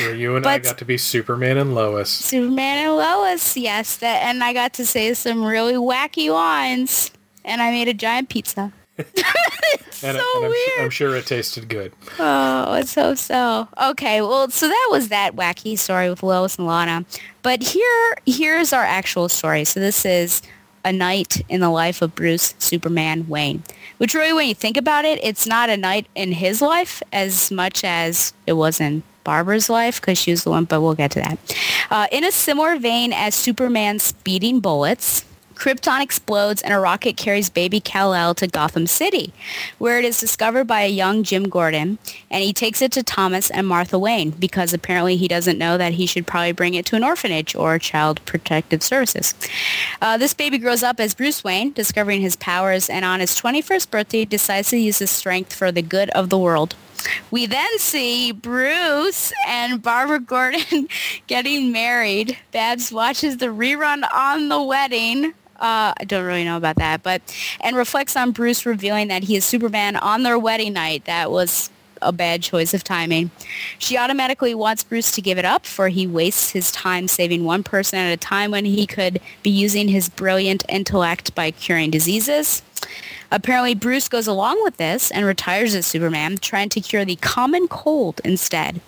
Where you and but I got to be Superman and Lois. Superman and Lois, yes. That, and I got to say some really wacky lines. And I made a giant pizza. it's and, so and I'm, weird. I'm sure it tasted good. Oh, it's so so. Okay, well, so that was that wacky story with Lois and Lana. But here, here's our actual story. So this is a night in the life of Bruce Superman Wayne. Which really, when you think about it, it's not a night in his life as much as it was in Barbara's life because she was the one, but we'll get to that. Uh, in a similar vein as Superman's speeding bullets, Krypton explodes and a rocket carries baby Kal-El to Gotham City, where it is discovered by a young Jim Gordon, and he takes it to Thomas and Martha Wayne because apparently he doesn't know that he should probably bring it to an orphanage or child protective services. Uh, this baby grows up as Bruce Wayne, discovering his powers, and on his 21st birthday decides to use his strength for the good of the world. We then see Bruce and Barbara Gordon getting married. Babs watches the rerun on the wedding. Uh, I don't really know about that, but and reflects on Bruce revealing that he is Superman on their wedding night. That was a bad choice of timing. She automatically wants Bruce to give it up, for he wastes his time saving one person at a time when he could be using his brilliant intellect by curing diseases. Apparently, Bruce goes along with this and retires as Superman, trying to cure the common cold instead.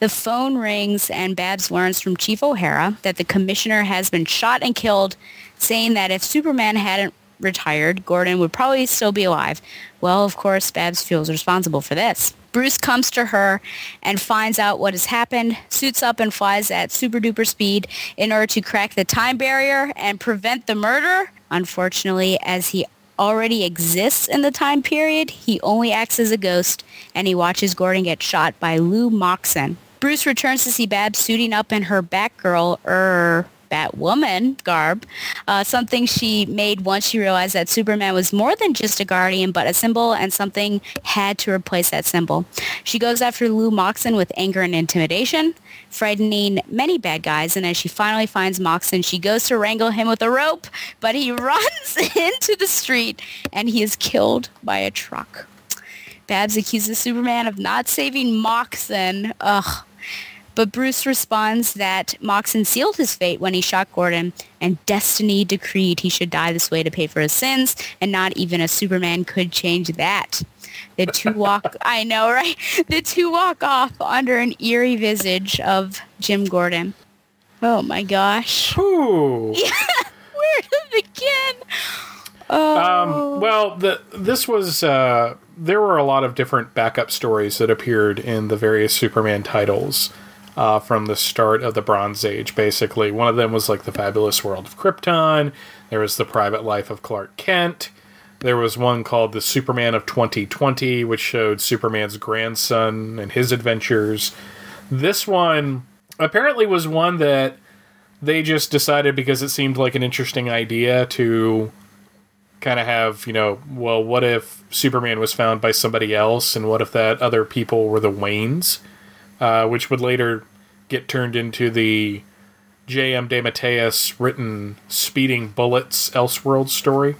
The phone rings and Babs learns from Chief O'Hara that the commissioner has been shot and killed, saying that if Superman hadn't retired, Gordon would probably still be alive. Well, of course, Babs feels responsible for this. Bruce comes to her and finds out what has happened, suits up and flies at super duper speed in order to crack the time barrier and prevent the murder. Unfortunately, as he already exists in the time period, he only acts as a ghost and he watches Gordon get shot by Lou Moxon. Bruce returns to see Babs suiting up in her Batgirl er Batwoman garb, uh, something she made once she realized that Superman was more than just a guardian, but a symbol, and something had to replace that symbol. She goes after Lou Moxon with anger and intimidation, frightening many bad guys, and as she finally finds Moxon, she goes to wrangle him with a rope, but he runs into the street, and he is killed by a truck. Babs accuses Superman of not saving Moxon. Ugh. But Bruce responds that Moxon sealed his fate when he shot Gordon, and destiny decreed he should die this way to pay for his sins, and not even a Superman could change that. The two walk, I know, right? The two walk off under an eerie visage of Jim Gordon. Oh my gosh. Ooh. Yeah, where to begin? Oh. Um, well, the this was uh, there were a lot of different backup stories that appeared in the various Superman titles uh, from the start of the Bronze Age. Basically, one of them was like the Fabulous World of Krypton. There was the Private Life of Clark Kent. There was one called the Superman of 2020, which showed Superman's grandson and his adventures. This one apparently was one that they just decided because it seemed like an interesting idea to kind of have, you know, well, what if Superman was found by somebody else, and what if that other people were the Waynes, uh, which would later get turned into the J.M. DeMatteis written Speeding Bullets Elseworld story,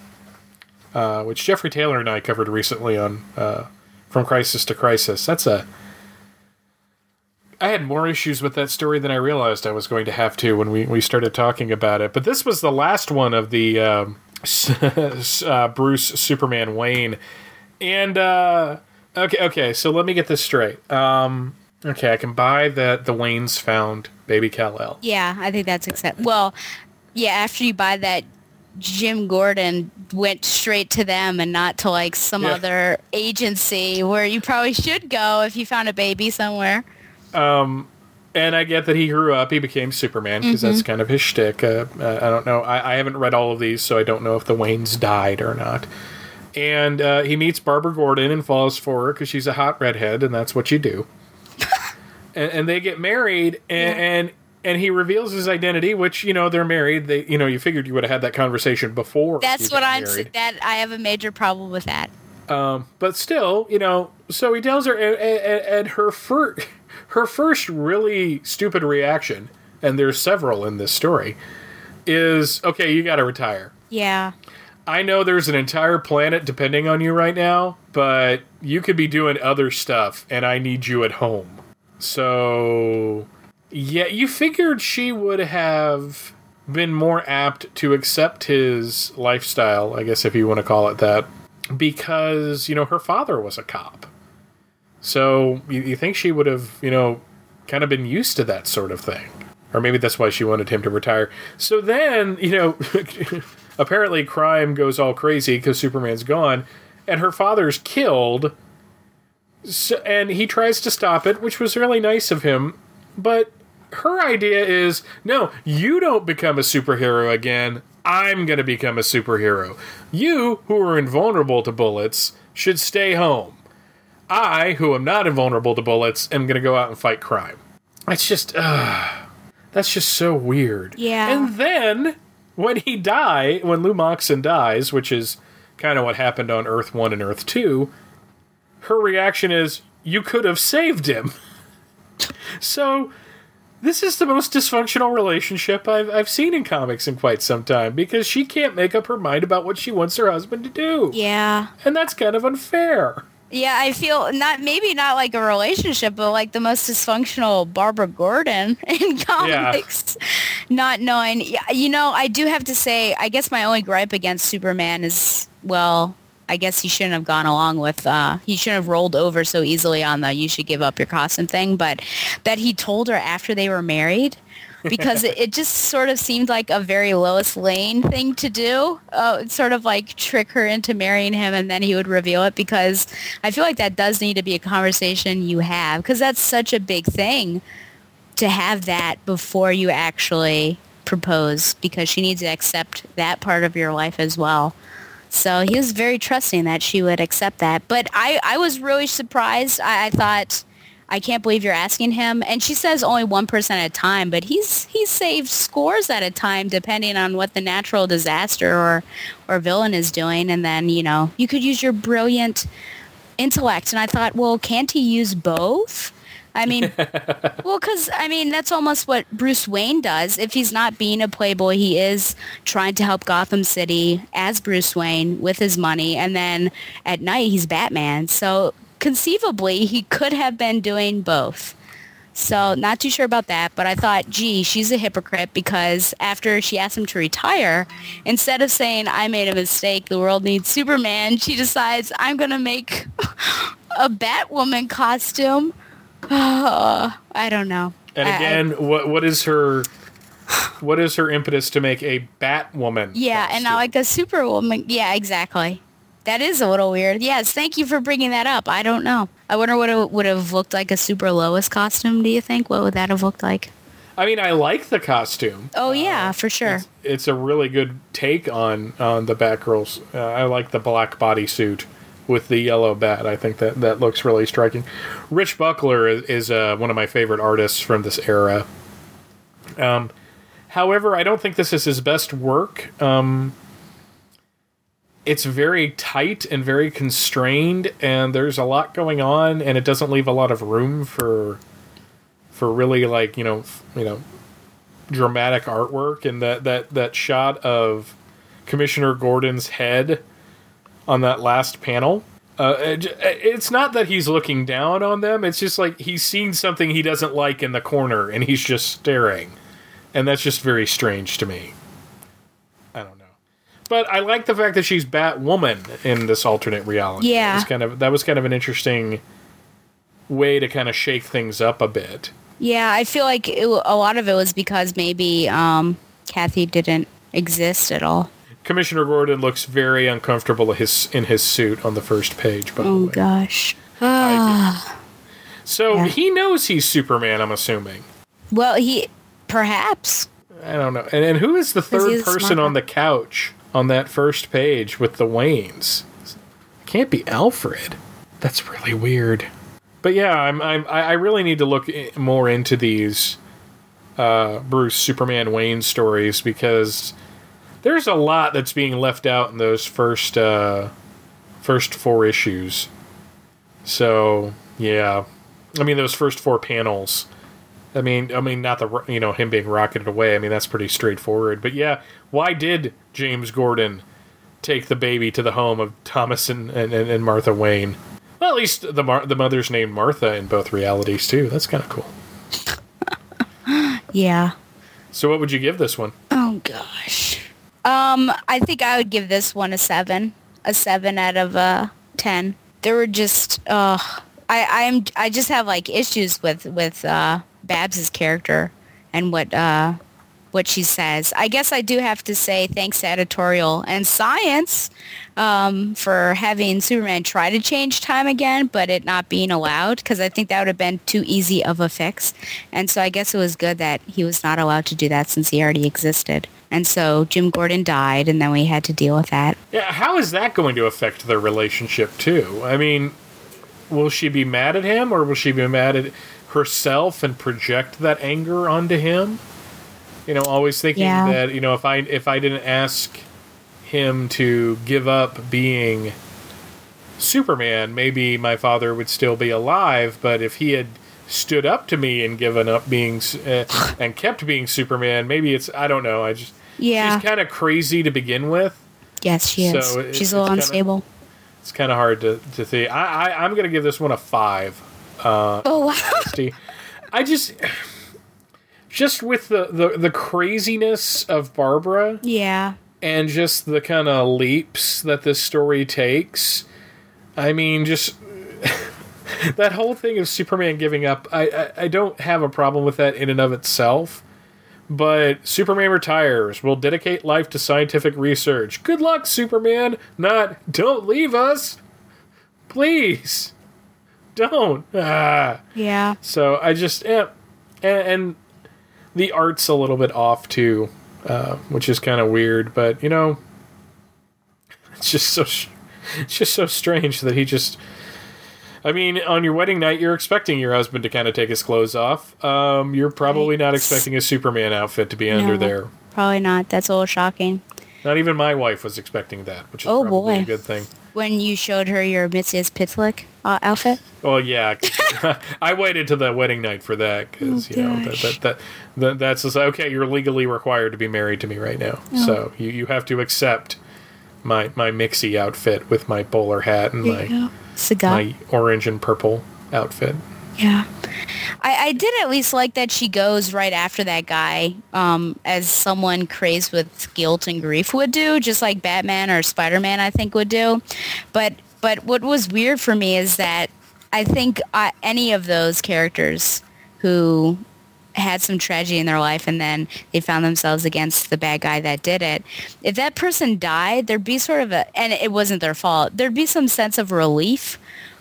uh, which Jeffrey Taylor and I covered recently on uh, From Crisis to Crisis. That's a I had more issues with that story than I realized I was going to have to when we, we started talking about it. But this was the last one of the um, uh, Bruce Superman Wayne. And, uh, okay, okay, so let me get this straight. Um, okay, I can buy that the Waynes found baby Kal-El. Yeah, I think that's accept. Well, yeah, after you buy that, Jim Gordon went straight to them and not to like some Yeah. other agency where you probably should go if you found a baby somewhere. Um, and I get that he grew up, he became Superman because that's Mhm. kind of his shtick. Uh, uh, I don't know. I, I haven't read all of these, so I don't know if the Waynes died or not. And uh, he meets Barbara Gordon and falls for her because she's a hot redhead, and that's what you do. and, and they get married, and, and and he reveals his identity, which you know they're married. They, you know, you figured you would have had that conversation before. That's what I'm. married. That I have a major problem with that. Um, but still, you know, so he tells her, and, and, and her first, her first really stupid reaction, and there's several in this story, is okay, you got to retire. Yeah. I know there's an entire planet depending on you right now, but you could be doing other stuff, and I need you at home. So, yeah, you figured she would have been more apt to accept his lifestyle, I guess if you want to call it that, because, you know, her father was a cop. So, you, you think she would have, you know, kind of been used to that sort of thing. Or maybe that's why she wanted him to retire. So then, you know, apparently crime goes all crazy because Superman's gone, and her father's killed. So, and he tries to stop it, which was really nice of him. But her idea is no, you don't become a superhero again. I'm going to become a superhero. You, who are invulnerable to bullets, should stay home. I, who am not invulnerable to bullets, am going to go out and fight crime. That's just, uh, that's just so weird. Yeah. And then when he die, when Lou Moxon dies, which is kind of what happened on Earth One and Earth Two, her reaction is, "You could have saved him." so. This is the most dysfunctional relationship I've, I've seen in comics in quite some time because she can't make up her mind about what she wants her husband to do. Yeah. And that's kind of unfair. Yeah, I feel not maybe not like a relationship, but like the most dysfunctional Barbara Gordon in comics. Not knowing, you know, I do have to say, I guess my only gripe against Superman is, well, I guess he shouldn't have gone along with, uh, he shouldn't have rolled over so easily on the you should give up your costume thing, but that he told her after they were married because it, it just sort of seemed like a very Lois Lane thing to do. Uh, sort of like trick her into marrying him and then he would reveal it because I feel like that does need to be a conversation you have because that's such a big thing to have that before you actually propose because she needs to accept that part of your life as well. So he was very trusting that she would accept that. But I, I was really surprised. I, I thought I can't believe you're asking him. And she says only 1% at a time, but he's he's saved scores at a time depending on what the natural disaster or, or villain is doing. And then, you know, you could use your brilliant intellect. And I thought, well, can't he use both? I mean, well, because I mean that's almost what Bruce Wayne does. If he's not being a playboy, he is trying to help Gotham City as Bruce Wayne with his money, and then at night he's Batman. So conceivably, he could have been doing both. So not too sure about that, but I thought, gee, she's a hypocrite because after she asked him to retire, instead of saying, I made a mistake, the world needs Superman, she decides, I'm going to make a Batwoman costume. I don't know. And I- I- again, what what is her what is her impetus to make a Batwoman? Yeah, and not like a superwoman. Yeah, exactly. That is a little weird. Yes, thank you for bringing that up. I don't know. I wonder what it would have looked like a super Lois costume. Do you think? What would that have looked like? I mean, I like the costume. Oh yeah, for sure. It's a really good take on on the Batgirls. Uh, I like the black bodysuit with the yellow bat. I think that that looks really striking. Rich Buckler is, is uh, one of my favorite artists from this era. Um, however, I don't think this is his best work. Um, it's very tight and very constrained, and there's a lot going on, and it doesn't leave a lot of room for for really like you know you know dramatic artwork. And that that that shot of Commissioner Gordon's head on that last panel. Uh, it- it's not that he's looking down on them. It's just like he's seen something he doesn't like in the corner, and he's just staring, and that's just very strange to me. I don't know, but I like the fact that she's Batwoman in this alternate reality. Yeah. That was kind of that was kind of an interesting way to kind of shake things up a bit. Yeah, I feel like it, a lot of it was because maybe um, Kathy didn't exist at all. Commissioner Gordon looks very uncomfortable his in his suit on the first page. By the Oh way. gosh. Ah. So he knows he's Superman. I'm assuming. well, he perhaps. I don't know. And, and who is the third he's person smart. on the couch on that first page with the Waynes? Can't be Alfred. That's really weird. But yeah, I'm, I'm I I really need to look more into these uh, Bruce Superman Wayne stories because there's a lot that's being left out in those first uh, first four issues. So yeah, I mean those first four panels. I mean, I mean, not the you know him being rocketed away. I mean, that's pretty straightforward. But yeah, why did James Gordon take the baby to the home of Thomas and, and, and Martha Wayne? Well, at least the Mar- the mother's named Martha in both realities too. That's kind of cool. Yeah. So, what would you give this one? Oh gosh. Um, I think I would give this one a seven, a seven out of uh ten. There were just, uh, I I'm I just have like issues with with uh Babs's character and what uh what she says. I guess I do have to say thanks to editorial and science um, for having Superman try to change time again, but it not being allowed because I think that would have been too easy of a fix. And so I guess it was good that he was not allowed to do that since he already existed. And so Jim Gordon died, and then we had to deal with that. Yeah, how is that going to affect their relationship too? I mean, will she be mad at him, or will she be mad at herself and project that anger onto him? You know, always thinking Yeah. that you know if I if I didn't ask him to give up being Superman, maybe my father would still be alive. But if he had stood up to me and given up being uh, and kept being Superman, maybe it's I don't know. I just Yeah. she's kind of crazy to begin with. Yes, she is. So it- She's a little it's kinda- unstable. It's kind of hard to to see. I, I I'm gonna give this one a five. Uh, Oh, wow. I just just with the, the the craziness of Barbara Yeah. and just the kind of leaps that this story takes. I mean, just that whole thing of Superman giving up. I, I I don't have a problem with that in and of itself. But Superman retires. Will dedicate life to scientific research. Good luck, Superman. Not don't leave us, please. Don't. Ah. Yeah. So I just yeah, and, and the art's a little bit off too, uh, which is kind of weird. But you know, it's just so it's just so strange that he just I mean, on your wedding night, you're expecting your husband to kind of take his clothes off. Um, you're probably not expecting a Superman outfit to be under there. Probably not. That's a little shocking. Not even my wife was expecting that, which is Oh, probably boy. a good thing. When you showed her your Mxyzptlk uh, outfit. Well, yeah. I waited to the wedding night for that because Oh, you know that, that, that, that that's just, okay. You're legally required to be married to me right now, Oh. so you, you have to accept my my mixie outfit with my bowler hat and my. My orange and purple outfit. Yeah. I, I did at least like that she goes right after that guy, um, as someone crazed with guilt and grief would do, just like Batman or Spider-Man, I think, would do. But but what was weird for me is that I think uh, any of those characters who had some tragedy in their life and then they found themselves against the bad guy that did it. If that person died, there'd be sort of a, and it wasn't their fault, there'd be some sense of relief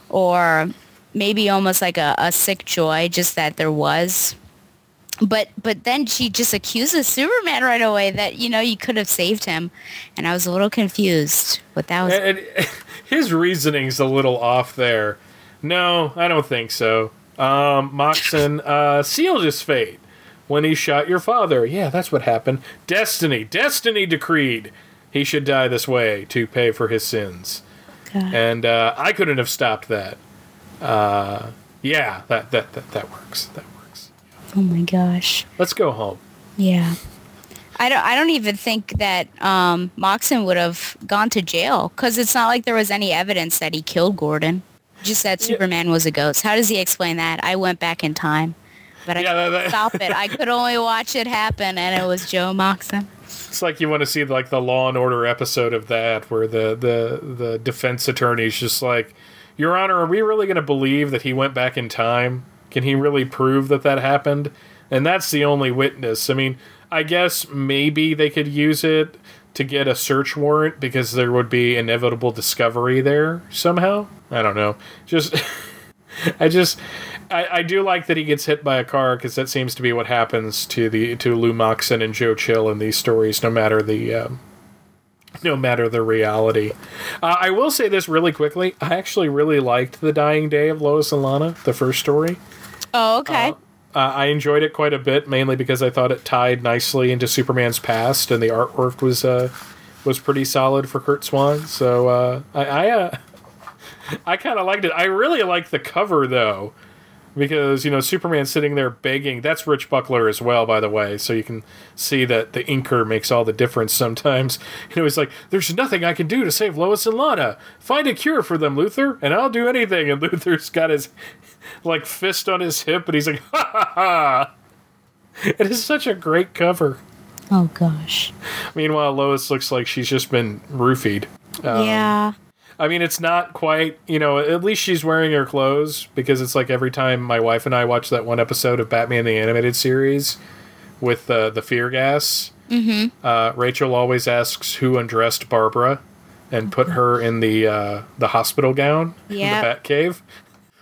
or maybe almost like a, a sick joy just that there was. But but then she just accuses Superman right away that, you know, you could have saved him. And I was a little confused what that was. And, and his reasoning's a little off there. No, I don't think so. Um, Moxon uh, sealed his fate when he shot your father. Yeah, that's what happened. Destiny, destiny decreed he should die this way to pay for his sins. God. And uh, I couldn't have stopped that. Uh, yeah, that, that that that works. That works. Oh my gosh. Let's go home. Yeah. I don't. I don't even think that um, Moxon would have gone to jail because it's not like there was any evidence that he killed Gordon. Just that Superman was a ghost. How does he explain that? I went back in time, but I Yeah, that- that- stop it. I could only watch it happen, and it was Joe Moxon. It's like you want to see like the Law and Order episode of that, where the the the defense attorney's just like, "Your Honor, are we really going to believe that he went back in time? Can he really prove that that happened?" And that's the only witness. I mean, I guess maybe they could use it to get a search warrant because there would be inevitable discovery there somehow. I don't know. Just I just I, I do like that he gets hit by a car because that seems to be what happens to the to Lou Moxon and Joe Chill in these stories, no matter the um, no matter the reality. Uh, I will say this really quickly. I actually really liked the Dying Day of Lois and Lana, the first story. Oh, okay. Uh, I enjoyed it quite a bit, mainly because I thought it tied nicely into Superman's past, and the artwork was uh, was pretty solid for Curt Swan. So uh, I I, uh, I kind of liked it. I really liked the cover though, because you know Superman sitting there begging. That's Rich Buckler as well, by the way. So you can see that the inker makes all the difference sometimes. You know, he's like, "There's nothing I can do to save Lois and Lana. Find a cure for them, Luthor, and I'll do anything." And Luthor's got his like fist on his hip, and he's like, "Ha ha ha!" It is such a great cover. Oh gosh. Meanwhile, Lois looks like she's just been roofied. Um, yeah. I mean, it's not quite, you know, at least she's wearing her clothes because it's like every time my wife and I watch that one episode of Batman the Animated Series with uh, the fear gas, Mm-hmm. uh, Rachel always asks who undressed Barbara and put her in the uh, the hospital gown Yeah. in the bat cave.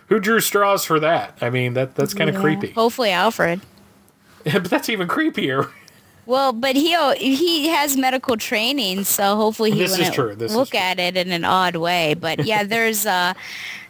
Who drew straws for that? I mean, that that's kind of Yeah. creepy. Hopefully, Alfred. but that's even creepier. Well, but he he has medical training, so hopefully he this wouldn't true, this is look at it in an odd way. But yeah, there's uh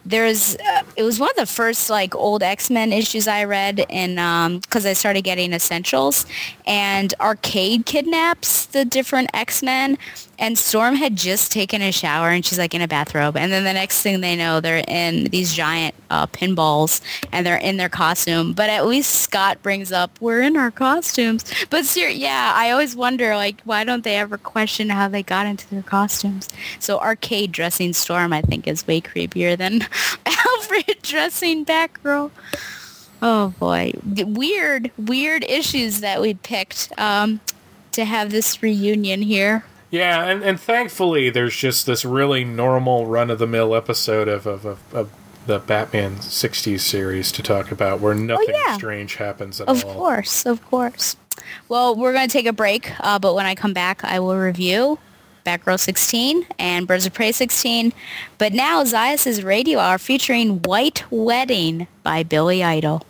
there's uh, it was one of the first like old X-Men issues I read and um cuz I started getting essentials and Arcade kidnaps the different X-Men and Storm had just taken a shower and she's like in a bathrobe and then the next thing they know they're in these giant uh, pinballs and they're in their costume but at least Scott brings up we're in our costumes. But yeah I always wonder like why don't they ever question how they got into their costumes? So Arcade dressing Storm I think is way creepier than Alfred dressing Batgirl oh boy weird weird issues that we picked um, to have this reunion here Yeah, and, and thankfully there's just this really normal run of the mill episode of, of, of, of the Batman 60s series to talk about where nothing Oh, yeah. strange happens at Of all. Of course, of course. Well, we're going to take a break, uh, but when I come back, I will review Batgirl 16 and Birds of Prey 16. But now, Zias' Radio Hour featuring White Wedding by Billy Idol.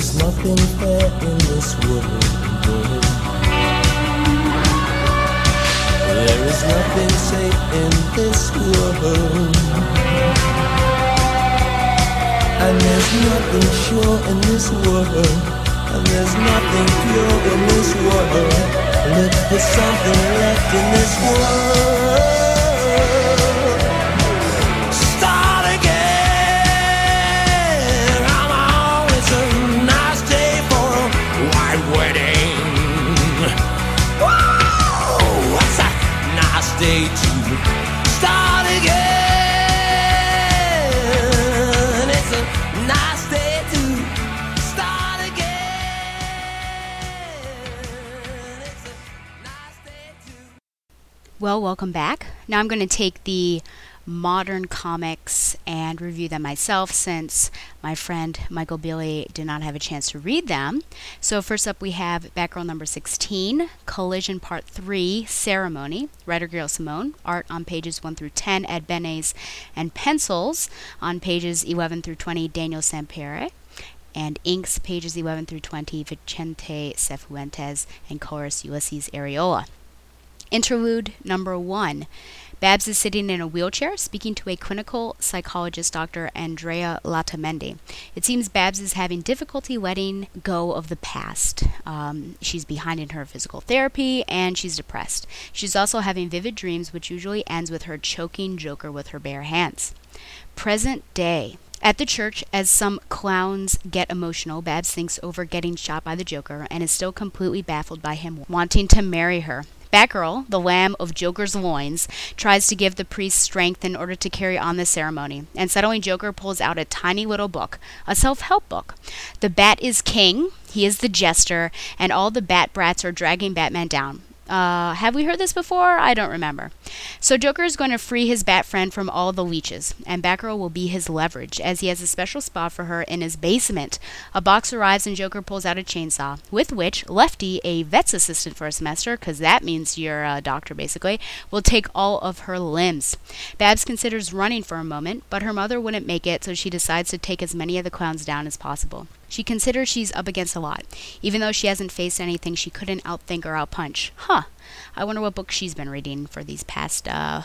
There is nothing fair in this world. There is nothing safe in this world. And there's nothing sure in this world. And there's nothing pure in this world. Look for something left in this world. Well, welcome back. Now I'm going to take the modern comics and review them myself since my friend Michael Billy did not have a chance to read them. So, first up, we have Batgirl number 16, Collision Part 3, Ceremony, writer Gail Simone, art on pages 1 through 10, Ed Benes, and pencils on pages 11 through 20, Daniel Sampere. And inks pages 11 through 20, Vicente Cifuentes, and colorist Ulises Arreola. Interlude number one. Babs is sitting in a wheelchair speaking to a clinical psychologist, Dr. Andrea Latamendi. It seems Babs is having difficulty letting go of the past. Um, she's behind in her physical therapy and she's depressed. She's also having vivid dreams, which usually ends with her choking Joker with her bare hands. Present day. At the church, as some clowns get emotional, Babs thinks over getting shot by the Joker and is still completely baffled by him wanting to marry her. Batgirl, the lamb of Joker's loins, tries to give the priest strength in order to carry on the ceremony, and suddenly Joker pulls out a tiny little book, a self help book. The Bat is king, he is the jester, and all the Bat brats are dragging Batman down. Uh, have we heard this before? I don't remember. So Joker is going to free his bat friend from all the leeches, and Batgirl will be his leverage, as he has a special spot for her in his basement. A box arrives, and Joker pulls out a chainsaw, with which Lefty, a vet's assistant for a semester, because that means you're a doctor basically, will take all of her limbs. Babs considers running for a moment, but her mother wouldn't make it, so she decides to take as many of the clowns down as possible. She considers she's up against a lot, even though she hasn't faced anything she couldn't outthink or outpunch. Huh. I wonder what book she's been reading for these past uh,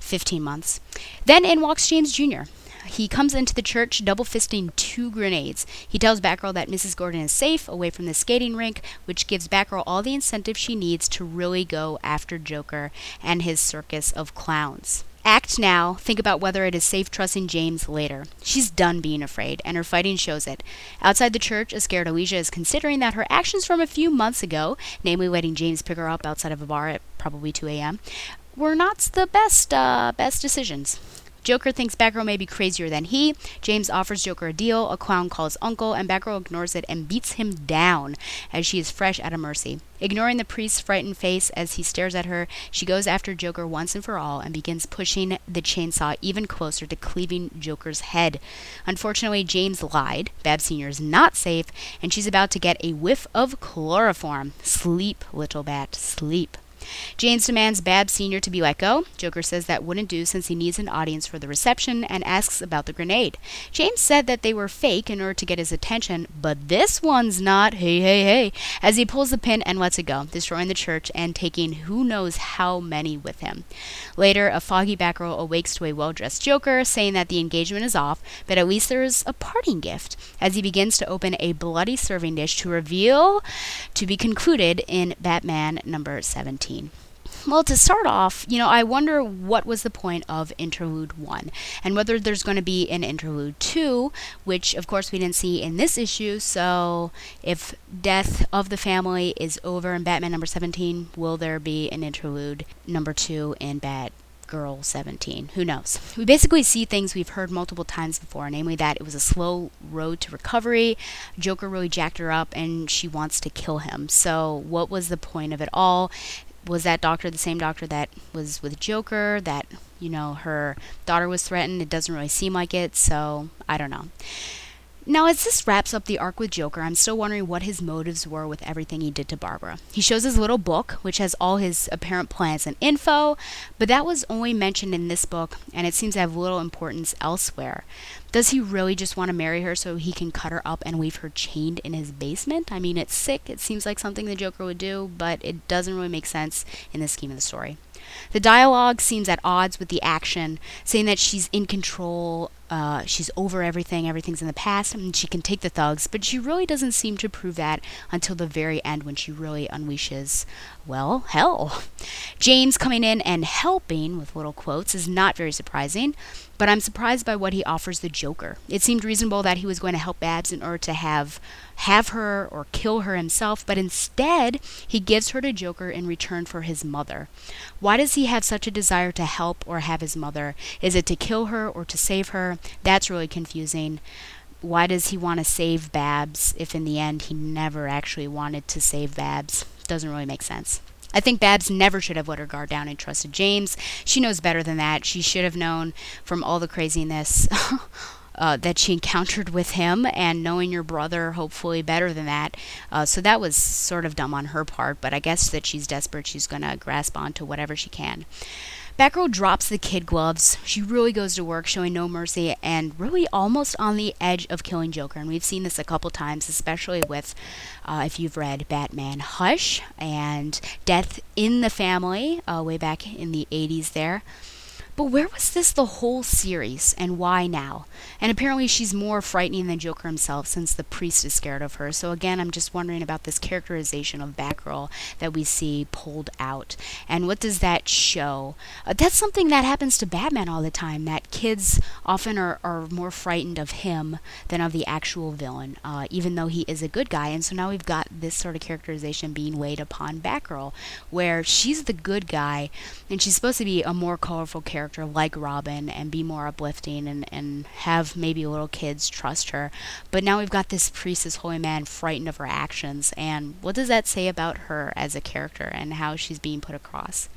15 months. Then in walks James Jr. He comes into the church double fisting two grenades. He tells Batgirl that Mrs. Gordon is safe away from the skating rink, which gives Batgirl all the incentive she needs to really go after Joker and his circus of clowns. Act now. Think about whether it is safe trusting James later. She's done being afraid, and her fighting shows it. Outside the church, a scared Alicia is considering that her actions from a few months ago, namely letting James pick her up outside of a bar at probably 2 a.m., were not the best uh, best decisions. Joker thinks Batgirl may be crazier than he. James offers Joker a deal. A clown calls uncle, and Batgirl ignores it and beats him down as she is fresh out of mercy. Ignoring the priest's frightened face as he stares at her, she goes after Joker once and for all and begins pushing the chainsaw even closer to cleaving Joker's head. Unfortunately, James lied. Bab Sr. is not safe, and she's about to get a whiff of chloroform. Sleep, little bat, sleep. James demands Babs Sr. to be let go. Joker says that wouldn't do since he needs an audience for the reception and asks about the grenade. James said that they were fake in order to get his attention, but this one's not. Hey, hey, hey. As he pulls the pin and lets it go, destroying the church and taking who knows how many with him. Later, a foggy Batgirl awakes to a well dressed Joker, saying that the engagement is off, but at least there's a parting gift, as he begins to open a bloody serving dish to reveal to be concluded in Batman number 17. Well, to start off, you know, I wonder what was the point of Interlude 1 and whether there's going to be an Interlude 2, which of course we didn't see in this issue. So, if Death of the Family is over in Batman number 17, will there be an Interlude number 2 in Bat Girl 17. Who knows? We basically see things we've heard multiple times before, namely that it was a slow road to recovery. Joker really jacked her up and she wants to kill him. So, what was the point of it all? Was that doctor the same doctor that was with Joker? That, you know, her daughter was threatened? It doesn't really seem like it, so I don't know. Now, as this wraps up the arc with Joker, I'm still wondering what his motives were with everything he did to Barbara. He shows his little book, which has all his apparent plans and info, but that was only mentioned in this book, and it seems to have little importance elsewhere. Does he really just want to marry her so he can cut her up and leave her chained in his basement? I mean, it's sick. It seems like something the Joker would do, but it doesn't really make sense in the scheme of the story. The dialogue seems at odds with the action, saying that she's in control, uh, she's over everything, everything's in the past, and she can take the thugs, but she really doesn't seem to prove that until the very end when she really unleashes, well, hell. James coming in and helping, with little quotes, is not very surprising, but I'm surprised by what he offers the Joker. It seemed reasonable that he was going to help Babs in order to have have her or kill her himself, but instead he gives her to Joker in return for his mother. Why does he have such a desire to help or have his mother? Is it to kill her or to save her? That's really confusing. Why does he want to save Babs if in the end he never actually wanted to save Babs? Doesn't really make sense. I think Babs never should have let her guard down and trusted James. She knows better than that. She should have known from all the craziness uh, that she encountered with him and knowing your brother hopefully better than that. Uh, so that was sort of dumb on her part, but I guess that she's desperate. She's going to grasp onto whatever she can. Batgirl drops the kid gloves. She really goes to work, showing no mercy and really almost on the edge of killing Joker. And we've seen this a couple times, especially with, uh, if you've read Batman Hush and Death in the Family, uh, way back in the 80s there. But where was this the whole series, and why now? And apparently she's more frightening than Joker himself, since the priest is scared of her. So again, I'm just wondering about this characterization of Batgirl that we see pulled out. And what does that show? Uh, that's something that happens to Batman all the time, that kids often are, are more frightened of him than of the actual villain, uh, even though he is a good guy. And so now we've got this sort of characterization being weighed upon Batgirl, where she's the good guy, and she's supposed to be a more colorful character character like Robin and be more uplifting and, and have maybe little kids trust her. But now we've got this priestess holy man frightened of her actions. And what does that say about her as a character and how she's being put across?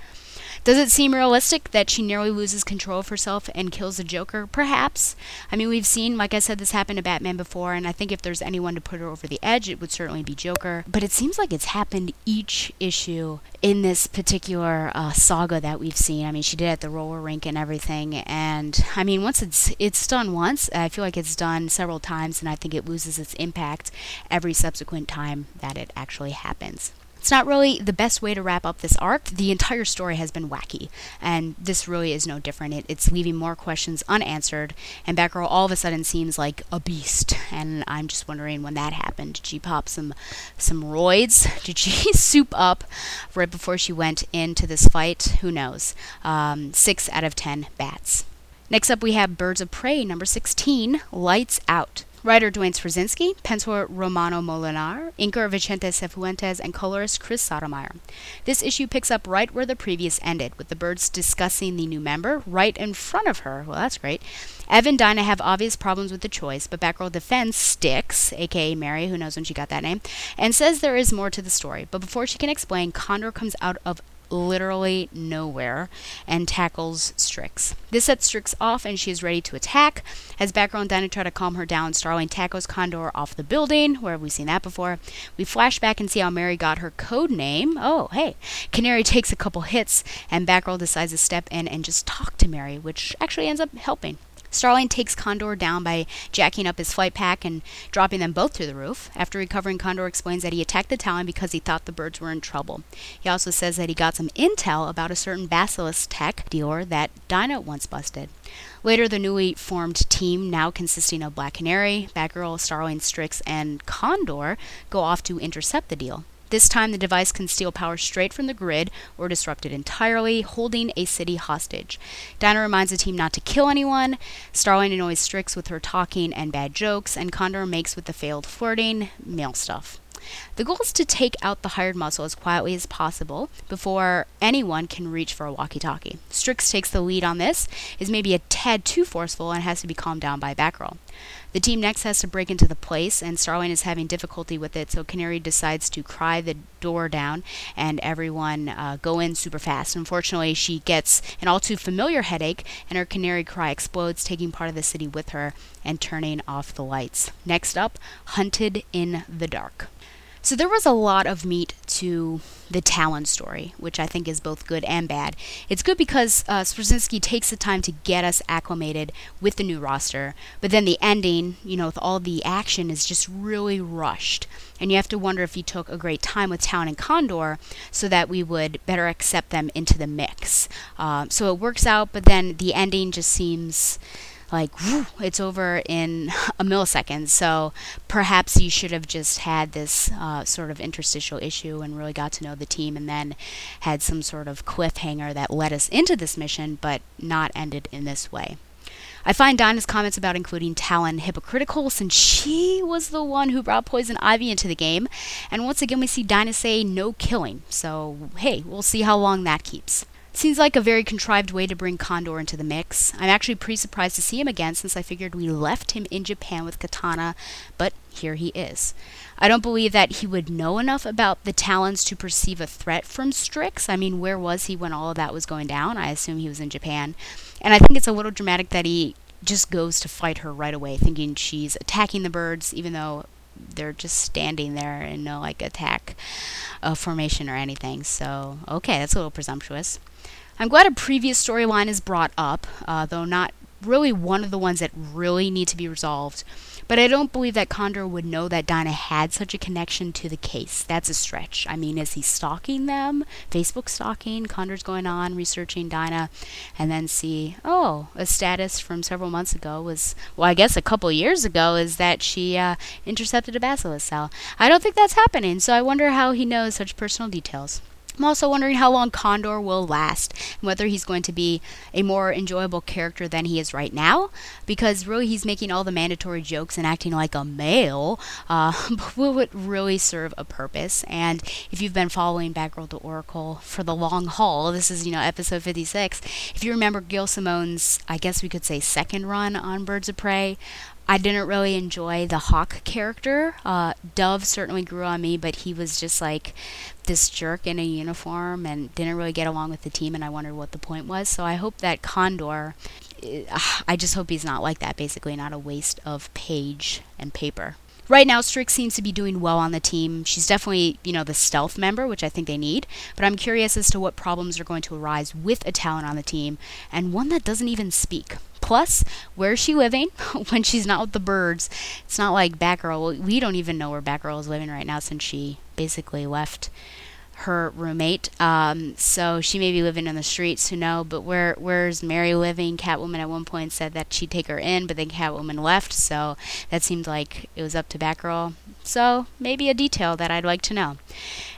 Does it seem realistic that she nearly loses control of herself and kills the Joker? Perhaps. I mean, we've seen, like I said, this happen to Batman before, and I think if there's anyone to put her over the edge, it would certainly be Joker. But it seems like it's happened each issue in this particular uh, saga that we've seen. I mean, she did it at the roller rink and everything, and I mean, once it's it's done once, I feel like it's done several times, and I think it loses its impact every subsequent time that it actually happens. It's not really the best way to wrap up this arc. The entire story has been wacky, and this really is no different. It, it's leaving more questions unanswered, and Batgirl all of a sudden seems like a beast. And I'm just wondering when that happened. Did she pop some some roids? Did she soup up right before she went into this fight? Who knows? Um, six out of ten bats. Next up, we have Birds of Prey, number 16, Lights Out. Writer Duane Swierczynski, penciler Romano Molenaar, inker Vicente Cifuentes, and colorist Chris Sotomayor. This issue picks up right where the previous ended, with the birds discussing the new member right in front of her. Well, that's great. Ev and Dinah have obvious problems with the choice, but Batgirl defends Strix, aka Mary, who knows when she got that name, and says there is more to the story. But before she can explain, Condor comes out of literally nowhere and tackles Strix. This sets Strix off and she is ready to attack. As Batgirl and Dinah try to calm her down, Starling tackles Condor off the building. Where have we seen that before? We flash back and see how Mary got her code name. Oh, hey. Canary takes a couple hits and Batgirl decides to step in and just talk to Mary, which actually ends up helping. Starling takes Condor down by jacking up his flight pack and dropping them both to the roof. After recovering, Condor explains that he attacked the Talon because he thought the birds were in trouble. He also says that he got some intel about a certain Basilisk tech dealer that Dinah once busted. Later, the newly formed team, now consisting of Black Canary, Batgirl, Starling, Strix, and Condor, go off to intercept the deal. This time, the device can steal power straight from the grid or disrupt it entirely, holding a city hostage. Dinah reminds the team not to kill anyone. Starling annoys Strix with her talking and bad jokes, and Condor makes with the failed flirting, male stuff. The goal is to take out the hired muscle as quietly as possible before anyone can reach for a walkie talkie. Strix takes the lead on this, is maybe a tad too forceful, and has to be calmed down by Batgirl. The team next has to break into the place, and Starling is having difficulty with it, so Canary decides to cry the door down, and everyone uh, go in super fast. Unfortunately, she gets an all too familiar headache, and her canary cry explodes, taking part of the city with her and turning off the lights. Next up, Hunted in the Dark. So there was a lot of meat to the Talon story, which I think is both good and bad. It's good because uh, Swierczynski takes the time to get us acclimated with the new roster, but then the ending, you know, with all the action, is just really rushed. And you have to wonder if he took a great time with Talon and Condor so that we would better accept them into the mix. Uh, so it works out, but then the ending just seems like whew, it's over in a millisecond. So perhaps you should have just had this uh, sort of interstitial issue and really got to know the team, and then had some sort of cliffhanger that led us into this mission, but not ended in this way. I find Dinah's comments about including Talon hypocritical since she was the one who brought Poison Ivy into the game. And once again, we see Dinah say no killing. So, hey, we'll see how long that keeps. Seems like a very contrived way to bring Condor into the mix. I'm actually pretty surprised to see him again since I figured we left him in Japan with Katana, but here he is. I don't believe that he would know enough about the Talons to perceive a threat from Strix. I mean, where was he when all of that was going down? I assume he was in Japan. And I think it's a little dramatic that he just goes to fight her right away, thinking she's attacking the birds, even though they're just standing there in no like attack uh, formation or anything. So, okay, that's a little presumptuous. I'm glad a previous storyline is brought up, uh, though not really one of the ones that really need to be resolved. But I don't believe that Condor would know that Dinah had such a connection to the case. That's a stretch. I mean, is he stalking them? Facebook stalking? Condor's going on, researching Dinah, and then see, oh, a status from several months ago was, well, I guess a couple years ago, is that she uh, intercepted a basilisk cell. I don't think that's happening, so I wonder how he knows such personal details. I'm also wondering how long Condor will last and whether he's going to be a more enjoyable character than he is right now. Because really, he's making all the mandatory jokes and acting like a male. Uh, but will it really serve a purpose? And if you've been following Batgirl the Oracle for the long haul, this is, you know, episode 56. If you remember Gail Simone's, I guess we could say, second run on Birds of Prey, I didn't really enjoy the Hawk character. Uh, Dove certainly grew on me, but he was just like this jerk in a uniform and didn't really get along with the team, and I wondered what the point was. So I hope that Condor, uh, I just hope he's not like that, basically, not a waste of page and paper. Right now, Strix seems to be doing well on the team. She's definitely, you know, the stealth member, which I think they need. But I'm curious as to what problems are going to arise with a Talon on the team, and one that doesn't even speak. Plus, where is she living when she's not with the birds? It's not like Batgirl. We don't even know where Batgirl is living right now since she basically left her roommate. Um, so she may be living in the streets. Who know? But where where's Mary living? Catwoman at one point said that she'd take her in, but then Catwoman left. So that seemed like it was up to Batgirl. So maybe a detail that I'd like to know.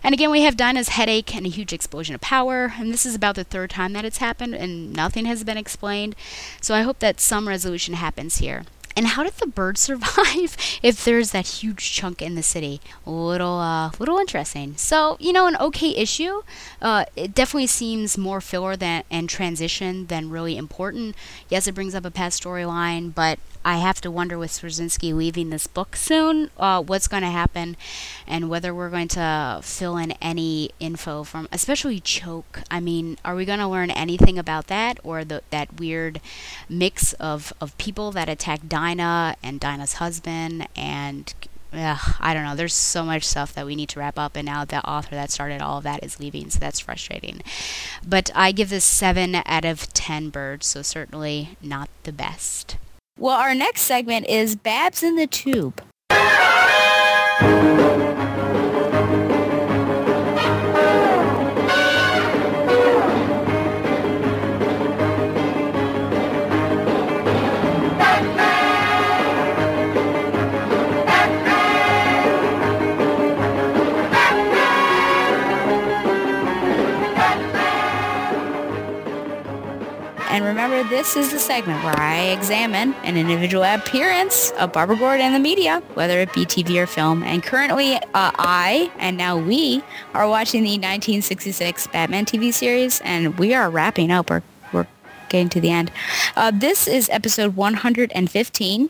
And again, we have Dinah's headache and a huge explosion of power. And this is about the third time that it's happened, and nothing has been explained. So I hope that some resolution happens here. And how did the bird survive if there's that huge chunk in the city? A little, uh, little interesting. So, you know, an okay issue. Uh, it definitely seems more filler than and transition than really important. Yes, it brings up a past storyline, but I have to wonder with Straczynski leaving this book soon, uh, what's going to happen, and whether we're going to fill in any info from, especially Choke. I mean, are we going to learn anything about that, or the, that weird mix of of people that attack Dinah and Dinah's husband and Ugh, I don't know. There's so much stuff that we need to wrap up, and now the author that started all of that is leaving, so that's frustrating. But I give this 7 out of 10 birds, so certainly not the best. Well, our next segment is Babs in the Tube. And remember, this is the segment where I examine an individual appearance of Barbara Gordon in the media, whether it be TV or film. And currently, uh, I, and now we, are watching the 1966 Batman TV series, and we are wrapping up. We're, we're getting to the end. Uh, this is episode 115.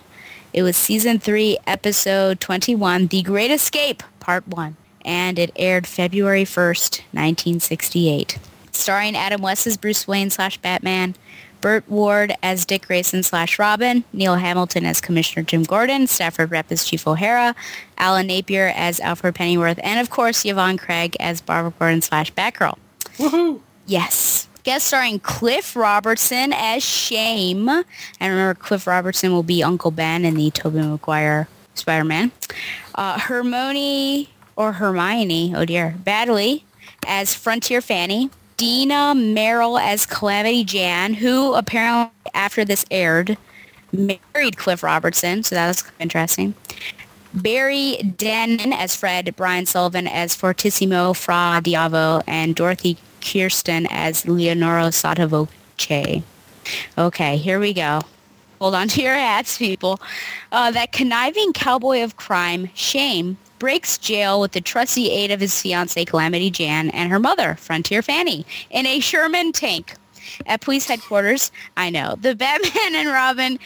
It was season 3, episode 21, The Great Escape, part 1. And it aired February 1st, 1968 starring Adam West as Bruce Wayne slash Batman, Burt Ward as Dick Grayson slash Robin, Neil Hamilton as Commissioner Jim Gordon, Stafford Repp as Chief O'Hara, Alan Napier as Alfred Pennyworth, and of course Yvonne Craig as Barbara Gordon slash Batgirl. Woohoo! Yes. Guest starring Cliff Robertson as Shame. And remember, Cliff Robertson will be Uncle Ben in the Tobey Maguire Spider-Man. Uh, Hermione, or Hermione, oh dear, Baddeley as Frontier Fanny. Dina Merrill as Calamity Jan, who apparently after this aired married Cliff Robertson, so that was interesting. Barry Dennen as Fred, Brian Sullivan as Fortissimo Fra Diavolo, and Dorothy Kirsten as Leonora Sottovoce. Okay, here we go. Hold on to your hats, people. Uh, that conniving cowboy of crime, Shame, breaks jail with the trusty aid of his fiancee Calamity Jan and her mother, Frontier Fanny, in a Sherman tank. At police headquarters, I know, the Batman and Robin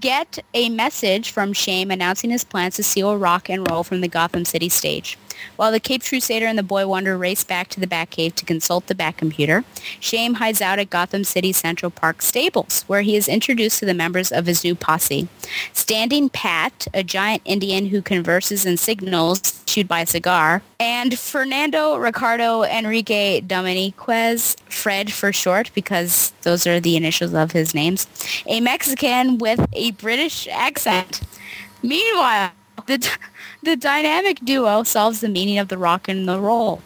get a message from Shame announcing his plans to steal rock and roll from the Gotham City stage. While the Cape Crusader and the Boy Wonder race back to the Batcave to consult the Batcomputer, Shame hides out at Gotham City Central Park stables, where he is introduced to the members of his new posse. Standing Pat, a giant Indian who converses and signals chewed by a cigar, and Fernando Ricardo Enrique Dominiquez, Fred for short, because those are the initials of his names, a Mexican with a British accent. Meanwhile, the, the dynamic duo solves the meaning of the rock and the roll.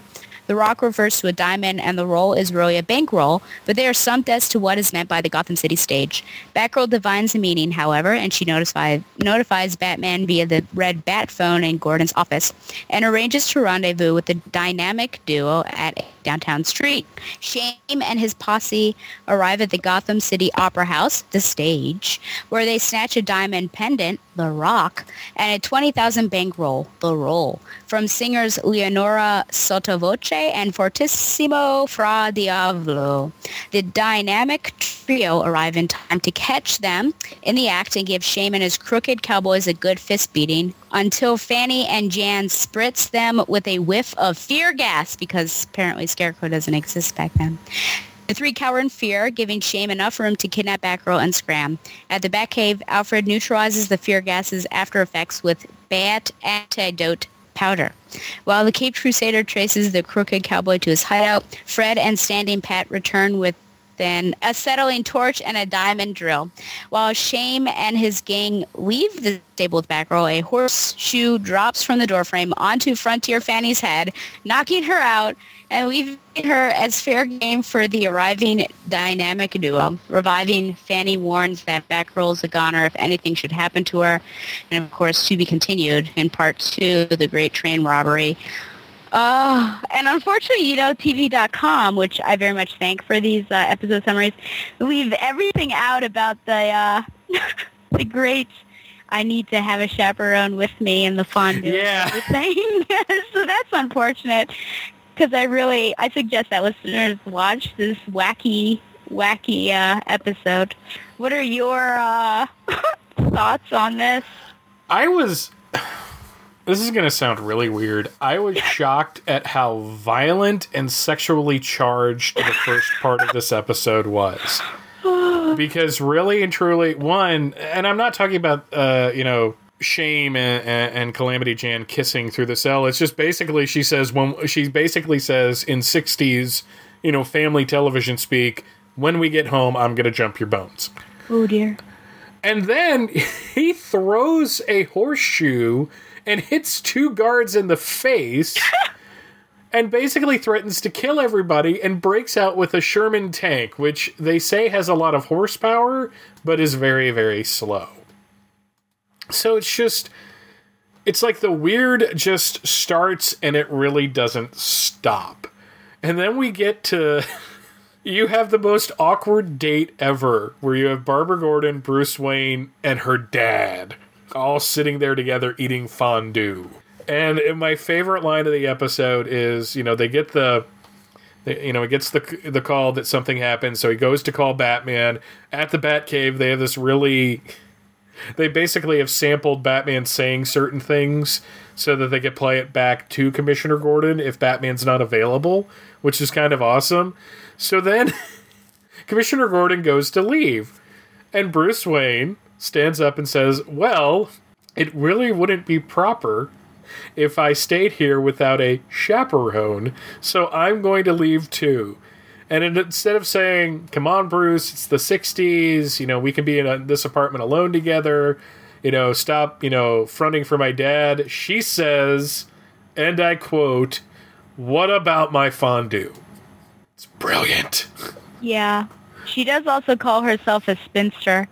The rock refers to a diamond and the roll is really a bankroll, but they are stumped as to what is meant by the Gotham City stage. Batgirl divines the meaning, however, and she notify, notifies Batman via the red bat phone in Gordon's office and arranges to rendezvous with the dynamic duo at downtown street. Shame and his posse arrive at the Gotham City Opera House, the stage, where they snatch a diamond pendant, the rock, and a 20,000 bankroll, the roll, from singers Leonora Sottovoce and Fortissimo Fra Diavolo. The dynamic trio arrive in time to catch them in the act and give Shame and his crooked cowboys a good fist beating until Fanny and Jan spritz them with a whiff of fear gas because apparently Scarecrow doesn't exist back then. The three cower in fear, giving Shame enough room to kidnap Batgirl and Scram. At the Batcave, Alfred neutralizes the fear gas's after effects with bat antidote powder. While the Caped Crusader traces the crooked cowboy to his hideout, Fred and Standing Pat return with then acetylene torch and a diamond drill. While Shame and his gang leave the stable with Batgirl, a horseshoe drops from the doorframe onto Frontier Fanny's head, knocking her out and leaving her as fair game for the arriving dynamic duo. Reviving Fanny warns that Batgirl is a goner if anything should happen to her. And of course, to be continued in part two, the Great Train Robbery. Uh, and unfortunately, you know, TV.com, which I very much thank for these uh, episode summaries, leave everything out about the uh, the great. I need to have a chaperone with me in the fondue. Yeah. Thing. so that's unfortunate because I really I suggest that listeners watch this wacky wacky uh, episode. What are your uh, thoughts on this? I was. This is going to sound really weird. I was shocked at how violent and sexually charged the first part of this episode was. Because really and truly, one, and I'm not talking about, uh, you know, Shame and, and, and Calamity Jan kissing through the cell. It's just basically, she says, when she basically says in 60s, you know, family television speak, when we get home, I'm going to jump your bones. Oh dear. And then he throws a horseshoe and hits two guards in the face and basically threatens to kill everybody and breaks out with a Sherman tank, which they say has a lot of horsepower but is very, very slow. So it's just. It's like the weird just starts and it really doesn't stop. And then we get to. You have the most awkward date ever, where you have Barbara Gordon, Bruce Wayne, and her dad all sitting there together eating fondue. And my favorite line of the episode is, you know, they get the, you know, he gets the the call that something happened, so he goes to call Batman at the Batcave. They have this really, they basically have sampled Batman saying certain things so that they could play it back to Commissioner Gordon if Batman's not available, which is kind of awesome. So then Commissioner Gordon goes to leave, and Bruce Wayne stands up and says, Well, it really wouldn't be proper if I stayed here without a chaperone, so I'm going to leave too. And instead of saying, Come on, Bruce, it's the 60s, you know, we can be in a, this apartment alone together, you know, stop, you know, fronting for my dad, she says, and I quote, What about my fondue? It's brilliant. Yeah. She does also call herself a spinster.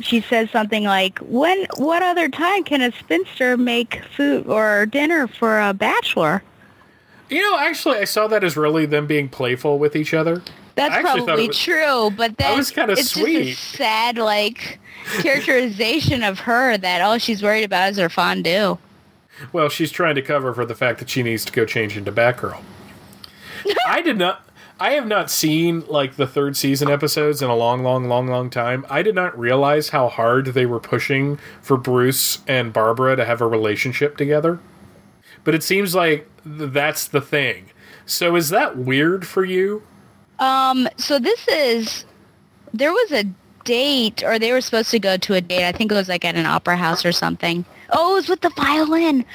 She says something like, "When what other time can a spinster make food or dinner for a bachelor?" You know, actually, I saw that as really them being playful with each other. That's I actually thought probably was- true, but then was kinda it's sweet. just a sad like characterization of her that all she's worried about is her fondue. Well, she's trying to cover for the fact that she needs to go change into Batgirl. I did not. I have not seen like the third season episodes in a long, long, long, long time. I did not realize how hard they were pushing for Bruce and Barbara to have a relationship together. But it seems like th- that's the thing. So is that weird for you? Um, so this is there was a date or they were supposed to go to a date. I think it was like at an opera house or something. Oh, it was with the violin.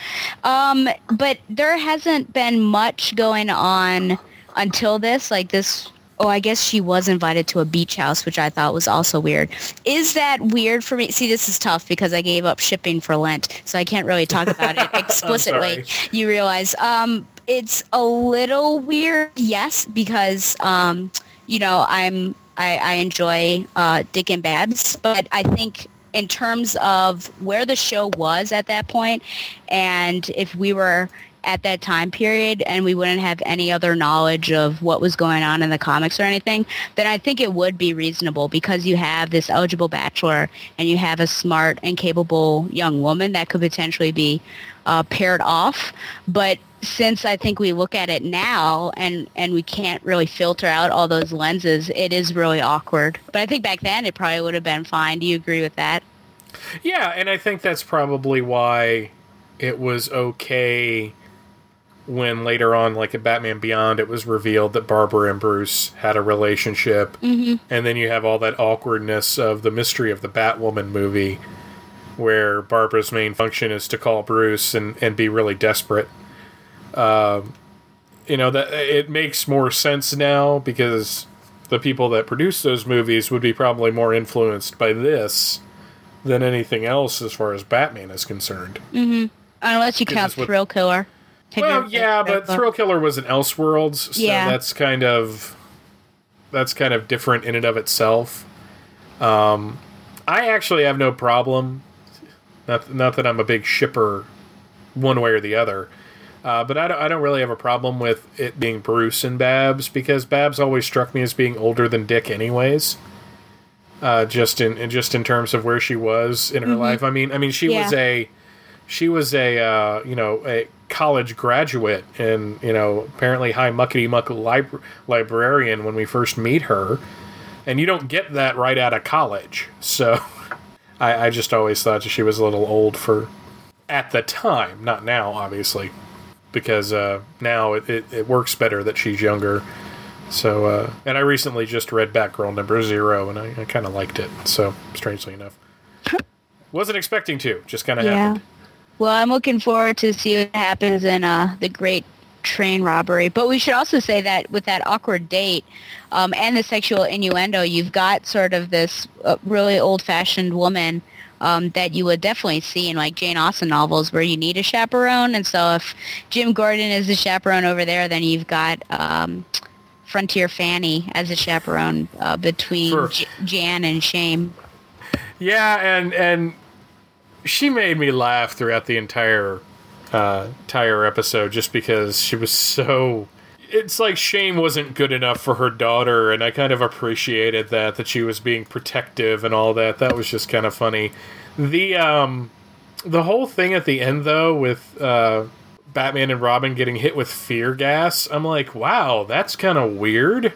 Um, but there hasn't been much going on until this. Like this Oh, I guess she was invited to a beach house, which I thought was also weird. Is that weird for me? See, this is tough because I gave up shipping for Lent, so I can't really talk about it explicitly. You realize um, it's a little weird, yes, because um, you know I'm I, I enjoy uh, Dick and Babs, but I think in terms of where the show was at that point, and if we were at that time period and we wouldn't have any other knowledge of what was going on in the comics or anything, then I think it would be reasonable because you have this eligible bachelor and you have a smart and capable young woman that could potentially be uh, paired off. But since I think we look at it now and, and we can't really filter out all those lenses, it is really awkward. But I think back then it probably would have been fine. Do you agree with that? Yeah, and I think that's probably why it was okay when later on, like at Batman Beyond, it was revealed that Barbara and Bruce had a relationship. Mhm. And then you have all that awkwardness of the mystery of the Batwoman movie, where Barbara's main function is to call Bruce and, and be really desperate. Um, you know, that it makes more sense now because the people that produce those movies would be probably more influenced by this than anything else as far as Batman is concerned. Mm-hmm. Unless you count Thrill Killer. Have Well, yeah, but Thrill? Killer was an Elseworlds, so Yeah. that's kind of that's kind of different in and of itself. Um, I actually have no problem. Not not that I'm a big shipper, one way or the other, uh, but I don't, I don't really have a problem with it being Bruce and Babs because Babs always struck me as being older than Dick, anyways. Uh, just in, in just in terms of where she was in her Mhm. life. I mean, I mean, she was a she was a uh, you know a college graduate and you know apparently high muckety muck lib- librarian when we first meet her, and you don't get that right out of college. So I, I just always thought she was a little old for at the time, not now, obviously, because uh, now it, it, it works better that she's younger. So, uh, and I recently just read Batgirl number zero, and I, I kind of liked it. So, strangely enough, wasn't expecting to, just kind of Yeah. happened. Well, I'm looking forward to see what happens in uh, the Great Train Robbery. But we should also say that with that awkward date um, and the sexual innuendo, you've got sort of this uh, really old-fashioned woman um, that you would definitely see in like Jane Austen novels where you need a chaperone. And so if Jim Gordon is the chaperone over there, then you've got um, Frontier Fanny as a chaperone uh, between Sure. J- Jan and Shame. Yeah, and and she made me laugh throughout the entire uh, entire episode just because she was so. It's like shame wasn't good enough for her daughter, and I kind of appreciated that that she was being protective and all that. That was just kind of funny. The um, the whole thing at the end though with uh, Batman and Robin getting hit with fear gas, I'm like, wow, that's kind of weird.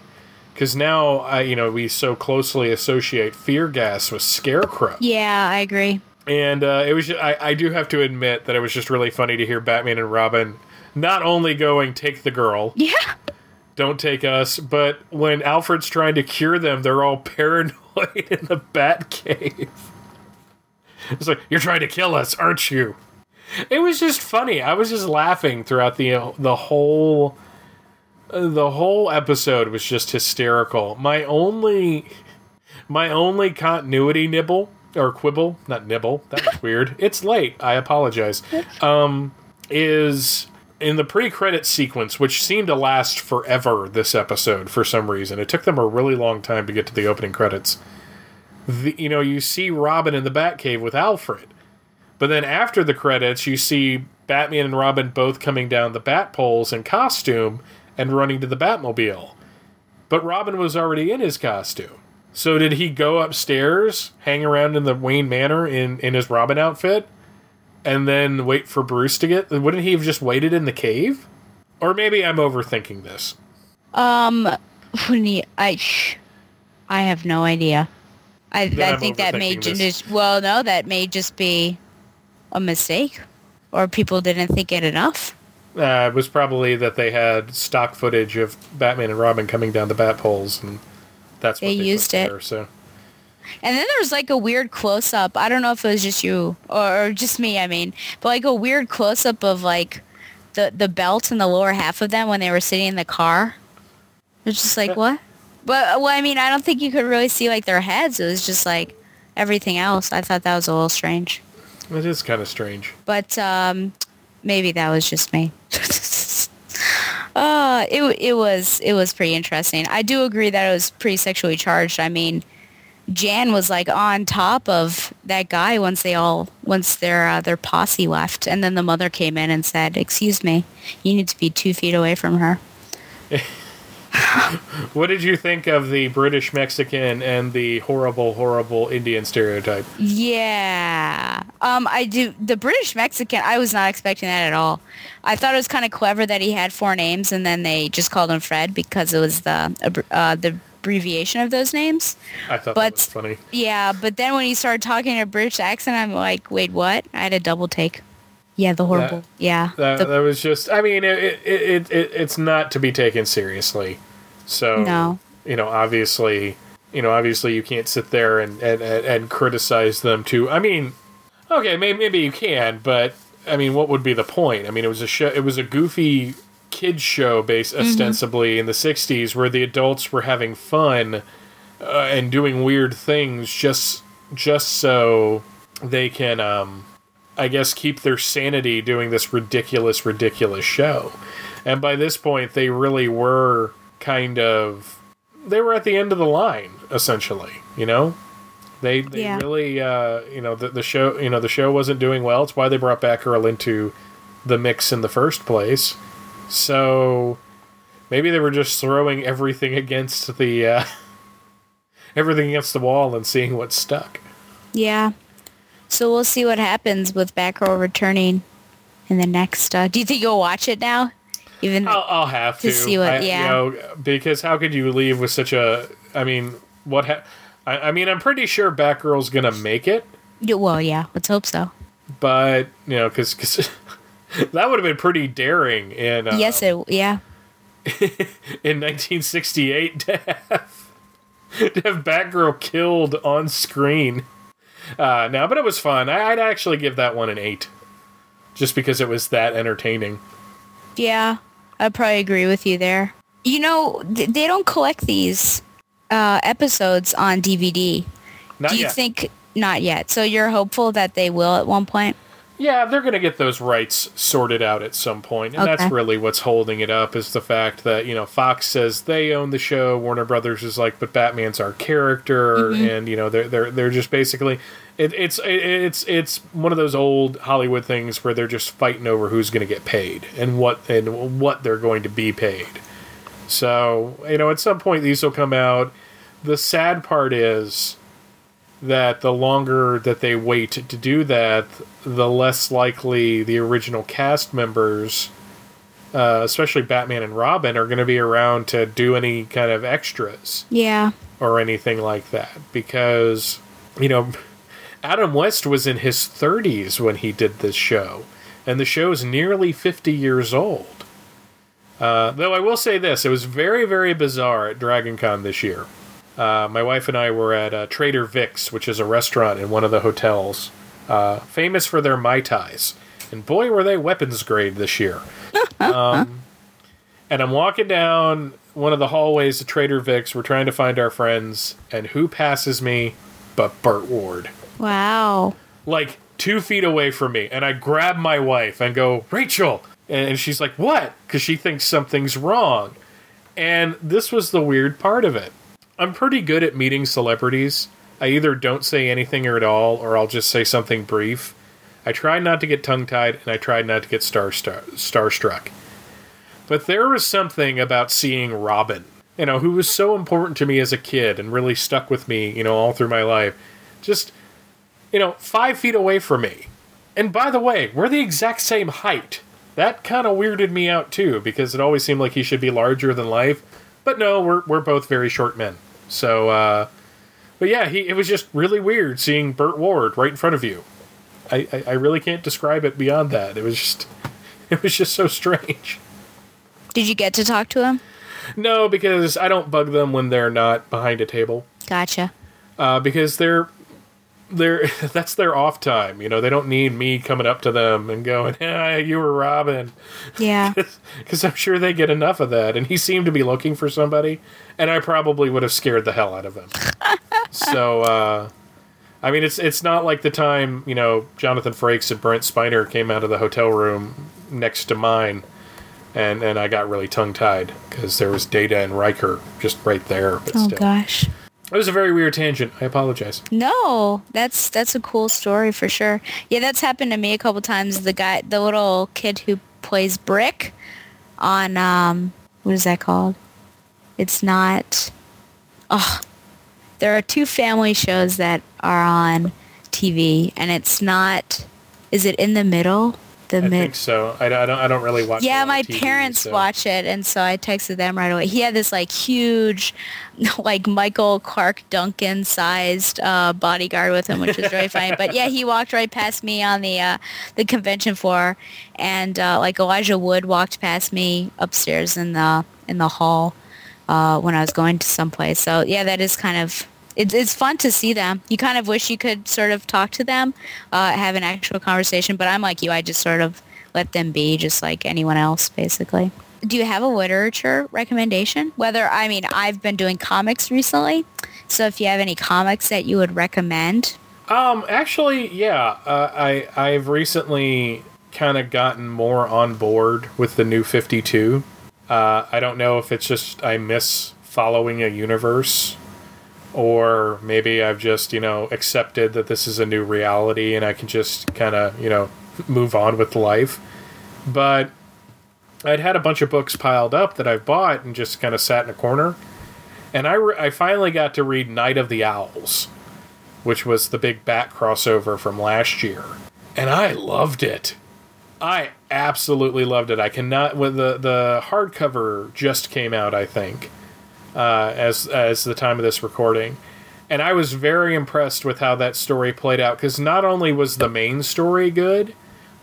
Because now, I, you know, we so closely associate fear gas with Scarecrow. Yeah, I agree. And uh, it was. Just, I, I do have to admit that it was just really funny to hear Batman and Robin not only going take the girl, yeah, don't take us, but when Alfred's trying to cure them, they're all paranoid in the Batcave. It's like you're trying to kill us, aren't you? It was just funny. I was just laughing throughout the the whole the whole episode was just hysterical. My only my only continuity nibble or quibble, not nibble. That was weird. It's late. I apologize. Um, is in the pre-credit sequence, which seemed to last forever this episode for some reason. It took them a really long time to get to the opening credits. The, you know, you see Robin in the Batcave with Alfred, but then after the credits, you see Batman and Robin both coming down the bat poles in costume and running to the Batmobile. But Robin was already in his costume. So did he go upstairs, hang around in the Wayne Manor in, in his Robin outfit, and then wait for Bruce to get? Wouldn't he have just waited in the cave? Or maybe I'm overthinking this. Um, when he, I, I have no idea. I, Then I think that may this. just well, no, that may just be a mistake, or people didn't think it enough. Uh, it was probably that they had stock footage of Batman and Robin coming down the bat poles, and that's what They they, used it. There, so And then there was like a weird close up. I don't know if it was just you or, or just me. I mean, but like a weird close up of like the the belt and the lower half of them when they were sitting in the car. It's just like what? But well, I mean, I don't think you could really see like their heads. It was just like everything else. I thought that was a little strange. it is kind of strange. But um, maybe that was just me. uh, it it was it was pretty interesting. I do agree that it was pretty sexually charged. I mean, Jan was like on top of that guy once they all once their uh, their posse left, and then the mother came in and said, "Excuse me, you need to be two feet away from her." What did you think of the British Mexican and the horrible, horrible Indian stereotype? Yeah. Um, I do. The British Mexican, I was not expecting that at all. I thought it was kind of clever that he had four names and then they just called him Fred because it was the uh, the abbreviation of those names. I thought But- that was funny. Yeah, but then when he started talking in a British accent, I'm like, wait, what? I had a double take. Yeah, the horrible. yeah. That, the- that was just. I mean, it, it, it, it it's not to be taken seriously. So No. you know, obviously, you know, obviously, you can't sit there and and, and, criticize them too. I mean, okay, maybe, maybe you can, but I mean, what would be the point? I mean, it was a show. It was a goofy kids show based Mm-hmm. ostensibly in the '60s, where the adults were having fun uh, and doing weird things just just so they can um, I guess, keep their sanity doing this ridiculous, ridiculous show. And by this point, they really were kind of. They were at the end of the line, essentially, you know? They, they Yeah. really, uh, you know, the, the show, you know, the show wasn't doing well. It's why they brought Batgirl into the mix in the first place. So maybe they were just throwing everything against the, uh, everything against the wall and seeing what stuck. Yeah. So we'll see what happens with Batgirl returning in the next. Uh, do you think you'll watch it now? Even I'll, I'll have to, To see what- I- yeah. You know, because how could you leave with such a? I mean, what? Ha- I, I mean, I'm pretty sure Batgirl's gonna make it, Yeah, well, yeah. Let's hope so. but you know, because that would have been pretty daring in uh, yes, it. Yeah. in 1968 to have, to have Batgirl killed on screen. Uh, now, but it was fun. I, I'd actually give that one an eight, just because it was that entertaining. Yeah, I'd probably agree with you there. You know, th- they don't collect these uh, episodes on DVD. Not Do you yet. think not yet? So you're hopeful that they will at one point? Yeah, they're going to get those rights sorted out at some point, and that's really what's holding it up is the fact that you know Fox says they own the show, Warner Brothers is like, but Batman's our character, Mhm. and you know they're they're they're just basically it, it's it, it's it's one of those old Hollywood things where they're just fighting over who's going to get paid and what and what they're going to be paid. So you know, at some point these will come out. The sad part is that the longer that they wait to do that, the less likely the original cast members, uh, especially Batman and Robin, are going to be around to do any kind of extras Yeah. or anything like that. Because, you know, Adam West was in his 30s when he did this show, and the show's nearly 50 years old. Uh, though I will say this, it was very, very bizarre at Dragon Con this year. Uh, my wife and I were at uh, Trader Vic's, which is a restaurant in one of the hotels, uh, famous for their Mai Tais. And boy, were they weapons grade this year. um, and I'm walking down one of the hallways of Trader Vic's. We're trying to find our friends, and who passes me but Burt Ward? Wow. like two feet away from me, and I grab my wife and go, Rachel, and she's like, "What?" Because she thinks something's wrong. And this was the weird part of it. I'm pretty good at meeting celebrities. I either don't say anything at all, or I'll just say something brief. I try not to get tongue tied, and I try not to get star starstruck. But there was something about seeing Robin, you know, who was so important to me as a kid and really stuck with me, you know, all through my life. Just you know, five feet away from me. And by the way, we're the exact same height. That kind of weirded me out too, because it always seemed like he should be larger than life. But no, we're we're both very short men. So, uh, but yeah, he it was just really weird seeing Burt Ward right in front of you. I, I, I really can't describe it beyond that. It was just it was just so strange. Did you get to talk to him? No, because I don't bug them when they're not behind a table. Gotcha. uh, because they're they're that's their off time. You know, they don't need me coming up to them and going, "Hey, you were Robin," Yeah. because I'm sure they get enough of that. And he seemed to be looking for somebody, and I probably would have scared the hell out of him. so, uh, I mean, it's it's not like the time you know Jonathan Frakes and Brent Spiner came out of the hotel room next to mine. And, and I got really tongue tied because there was Data and Riker just right there. But Oh still. gosh. It was a very weird tangent. I apologize. No, that's that's a cool story for sure. Yeah, that's happened to me a couple times. The guy, the little kid who plays Brick on um, what is that called? It's not. Oh, there are two family shows that are on TV, and it's not. Is it in the middle? The I mid. think so. I, I don't. I don't really watch. Yeah, my TV, parents so- watch it, and so I texted them right away. He had this like huge, like Michael Clarke Duncan sized uh, bodyguard with him, which was very funny. But yeah, he walked right past me on the uh, the convention floor, and uh, like Elijah Wood walked past me upstairs in the in the hall uh, when I was going to someplace. So yeah, that is kind of. It's, it's fun to see them. You kind of wish you could sort of talk to them, uh, have an actual conversation. But I'm like you. I just sort of let them be just like anyone else, basically. Do you have a literature recommendation? Whether, I mean, I've been doing comics recently. So if you have any comics that you would recommend. Um, actually, yeah. Uh, I I've recently kind of gotten more on board with the new Fifty Two. Uh, I don't know if it's just I miss following a universe, or maybe I've just you know accepted that this is a new reality and I can just kind of you know move on with life. But I'd had a bunch of books piled up that I've bought and just kind of sat in a corner, and I re- I finally got to read Night of the Owls which was the big bat crossover from last year. And I loved it. I absolutely loved it. I cannot when the the hardcover just came out, I think, uh, as as the time of this recording, and I was very impressed with how that story played out because not only was the main story good,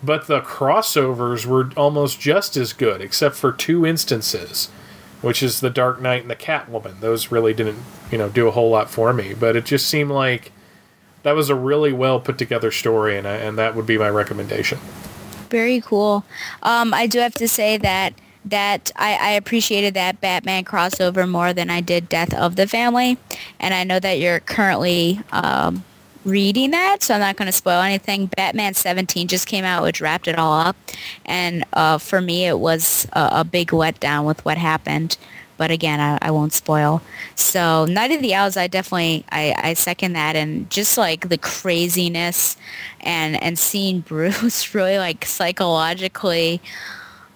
but the crossovers were almost just as good, except for two instances, which is the Dark Knight and the Catwoman. Those really didn't you know do a whole lot for me, but it just seemed like that was a really well put together story, and I, and that would be my recommendation. Very cool. Um, I do have to say that that I, I appreciated that Batman crossover more than I did Death of the Family, and I know that you're currently um, reading that, so I'm not going to spoil anything. Batman 17 just came out, which wrapped it all up, and uh, for me, it was a, a big letdown with what happened. But again, I, I won't spoil. So Night of the Owls, I definitely I, I second that, and just like the craziness, and and seeing Bruce really like psychologically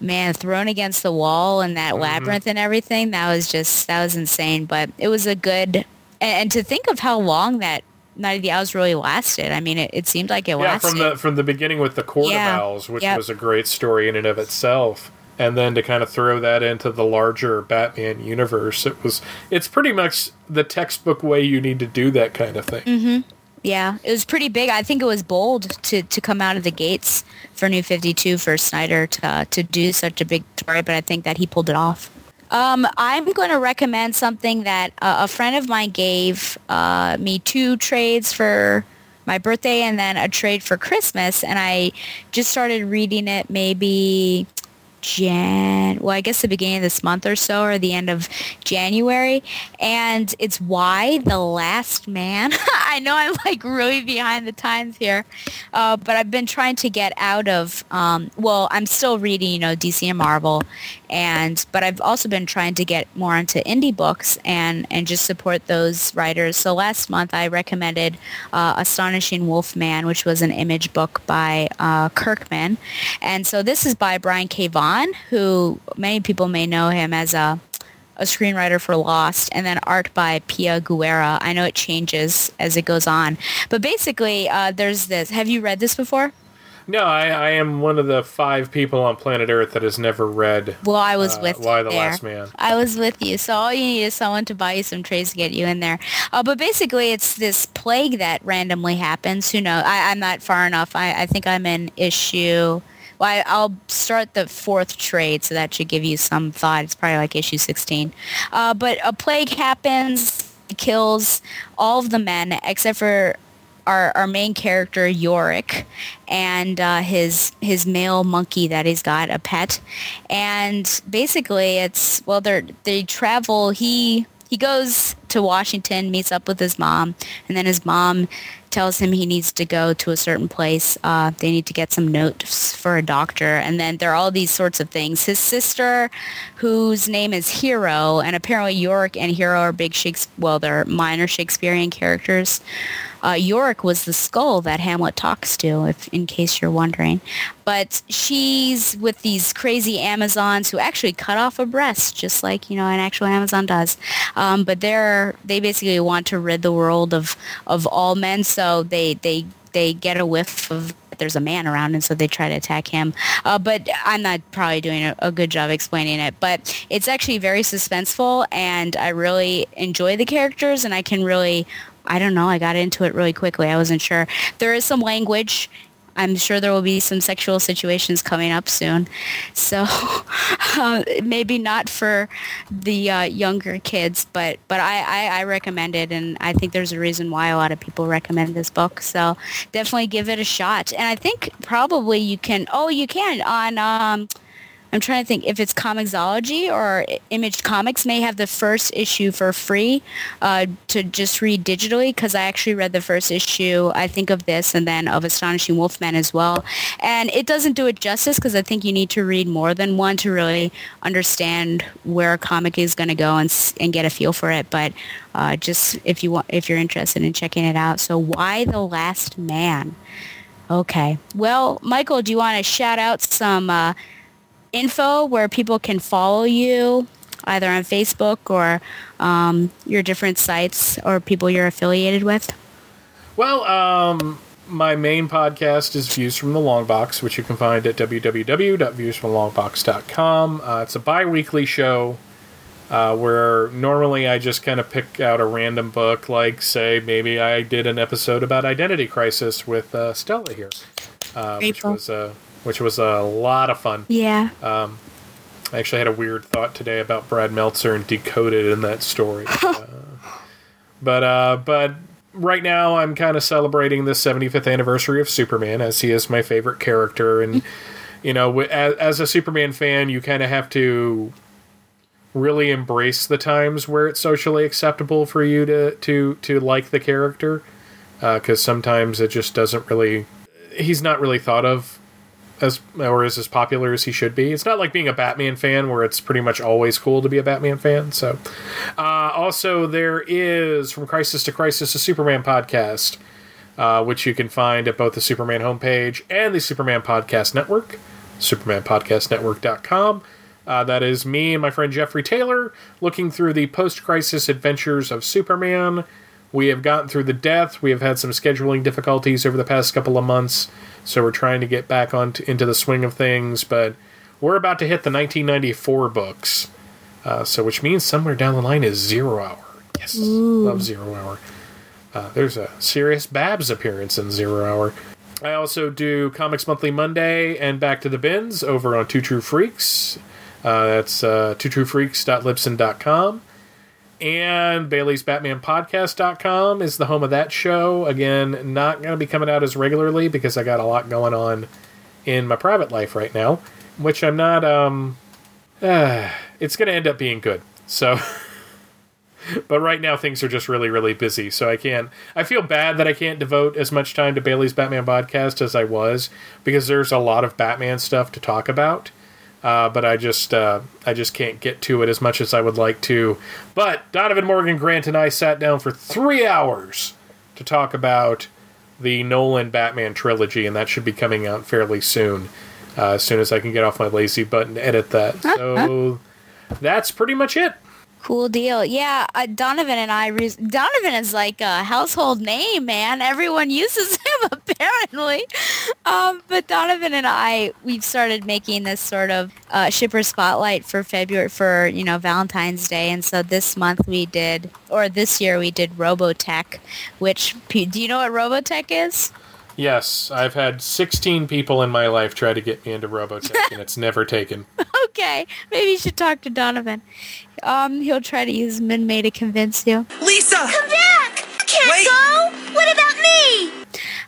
man thrown against the wall and that labyrinth and everything that was just that was insane but it was a good and, and to think of how long that night of the owls really lasted i mean it, it seemed like it Yeah, lasted from the from the beginning with the Court Yeah. of Owls, which Yep. was a great story in and of itself, and then to kind of throw that into the larger Batman universe, it was it's pretty much the textbook way you need to do that kind of thing. hmm yeah it was pretty big. I think it was bold to to come out of the gates for new 52 for snyder to uh, to do such a big story but i think that he pulled it off. Um, I'm going to recommend something that uh, a friend of mine gave uh, me two trades for my birthday and then a trade for Christmas, and I just started reading it maybe Jan, well, I guess the beginning of this month or so, or the end of January, and it's Y the Last Man. I know I'm like really behind the times here, uh, but I've been trying to get out of. Um, well, I'm still reading, you know, DC and Marvel, and but I've also been trying to get more into indie books and and just support those writers. So last month I recommended uh, Astonishing Wolfman, which was an image book by uh, Kirkman, and so this is by Brian K. Vaughan, who many people may know him as a a screenwriter for Lost, and then art by Pia Guerra. I know it changes as it goes on, but basically, uh, there's this. Have you read this before? No, I, I am one of the five people on planet Earth that has never read. Well, I was uh, with Why the there. Last Man. I was with you, so all you need is someone to buy you some trays to get you in there. Uh, but basically, it's this plague that randomly happens. Who knows? I, I'm not far enough. I, I think I'm in issue. Well, I, I'll start the fourth trade, so that should give you some thought. It's probably like issue 16. Uh, but a plague happens, kills all of the men except for our, our main character Yorick and uh, his his male monkey that he's got a pet, and basically it's well they they travel he he goes to Washington, meets up with his mom, and then his mom tells him he needs to go to a certain place. Uh, they need to get some notes for a doctor. And then there are all these sorts of things. His sister, whose name is Hero, and apparently Yorick and Hero are big Shakespeare, well, they're minor Shakespearean characters. Uh, Yorick was the skull that Hamlet talks to, if in case you're wondering. But she's with these crazy Amazons who actually cut off a breast, just like you know an actual Amazon does. Um, but they're they basically want to rid the world of of all men, so they they they get a whiff of there's a man around and so they try to attack him uh, but i'm not probably doing a, a, good job explaining it but it's actually very suspenseful and i really enjoy the characters and i can really I don't know. I got into it really quickly. I wasn't sure. There is some language. I'm sure there will be some sexual situations coming up soon. So uh, maybe not for the uh, younger kids, but, but I, I, I, recommend it. And I think there's a reason why a lot of people recommend this book. So definitely give it a shot. And I think probably you can, oh, you can on... Um, I'm trying to think if it's Comixology or Image Comics may have the first issue for free uh, to just read digitally because I actually read the first issue, I think of this and then of Astonishing Wolfman as well. And it doesn't do it justice because I think you need to read more than one to really understand where a comic is going to go and, and get a feel for it. But uh, just if you want, if you're interested in checking it out. So Y the Last Man? Okay. Well, Michael, do you want to shout out some uh, info where people can follow you either on Facebook or um, your different sites or people you're affiliated with? Well, um, my main podcast is Views from the Long Box, which you can find at www.viewsfromthelongbox.com. Uh, it's a bi-weekly show uh, where normally I just kind of pick out a random book, like, say, maybe I did an episode about Identity Crisis with uh, Stella here, uh, which was a which was a lot of fun. Yeah. Um, I actually had a weird thought today about Brad Meltzer and Decoded in that story. uh, but uh, but right now I'm kind of celebrating the 75th anniversary of Superman, as he is my favorite character, and you know, as, as a Superman fan, you kind of have to really embrace the times where it's socially acceptable for you to to to like the character, because uh, sometimes it just doesn't really. He's not really thought of as or is as popular as he should be. It's not like being a Batman fan where it's pretty much always cool to be a Batman fan. So, uh, also there is from Crisis to Crisis a Superman podcast, uh, which you can find at both the Superman homepage and the Superman Podcast Network, SupermanPodcastNetwork.com. Uh, that is me and my friend Jeffrey Taylor looking through the post-crisis adventures of Superman. We have gotten through the death. We have had some scheduling difficulties over the past couple of months. So we're trying to get back on to, into the swing of things, but we're about to hit the 1994 books. Uh, so which means somewhere down the line is Zero Hour. Yes, Ooh. love Zero Hour. Uh, there's a serious Babs appearance in Zero Hour. I also do Comics Monthly Monday and Back to the Bins over on Two True Freaks. Uh, that's uh, twotruefreaks.libsyn.com. And Bailey's Batman Podcast.com is the home of that show. Again, not going to be coming out as regularly because I got a lot going on in my private life right now, which I'm not, um, uh, it's going to end up being good. So, but right now things are just really, really busy. So I can't, I feel bad that I can't devote as much time to Bailey's Batman Podcast as I was because there's a lot of Batman stuff to talk about. Uh, but I just uh, I just can't get to it as much as I would like to. But Donovan Morgan Grant and I sat down for three hours to talk about the Nolan Batman trilogy, and that should be coming out fairly soon. Uh, as soon as I can get off my lazy butt and edit that. So that's pretty much it. Cool deal. Yeah, uh, Donovan and I. Re- Donovan is like a household name, man. Everyone uses him apparently. Um, but Donovan and I, we've started making this sort of uh, shipper spotlight for February for you know Valentine's Day, and so this month we did, or this year we did Robotech. Which do you know what Robotech is? Yes, I've had 16 people in my life try to get me into Robotech, and it's never taken. okay, maybe you should talk to Donovan. Um, he'll try to use Minmay to convince you. Lisa! Come back! I can't Wait. go! What about me?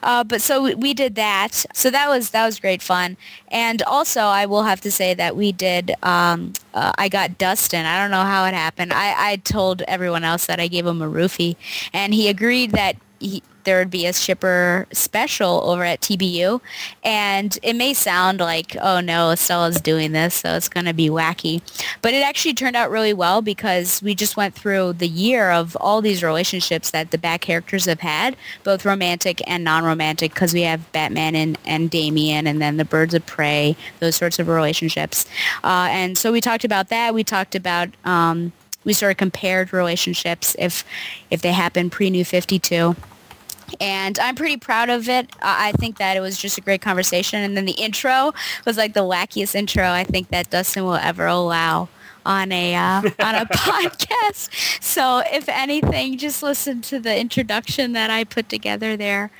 Uh, but so we, we did that. So that was that was great fun. And also, I will have to say that we did. Um, uh, I got Dustin. I don't know how it happened. I, I told everyone else that I gave him a roofie, and he agreed that he, there would be a shipper special over at TBU. And it may sound like, oh no, Estella's doing this, so it's going to be wacky. But it actually turned out really well because we just went through the year of all these relationships that the Bat characters have had, both romantic and non-romantic, because we have Batman and, and Damian and then the Birds of Prey, those sorts of relationships. Uh, and so we talked about that. We talked about... Um, we sort of compared relationships if if they happened pre New 52 and I'm pretty proud of it. I think that it was just a great conversation, and then the intro was like the wackiest intro I think that Dustin will ever allow on a uh, on a podcast. So if anything, just listen to the introduction that I put together there.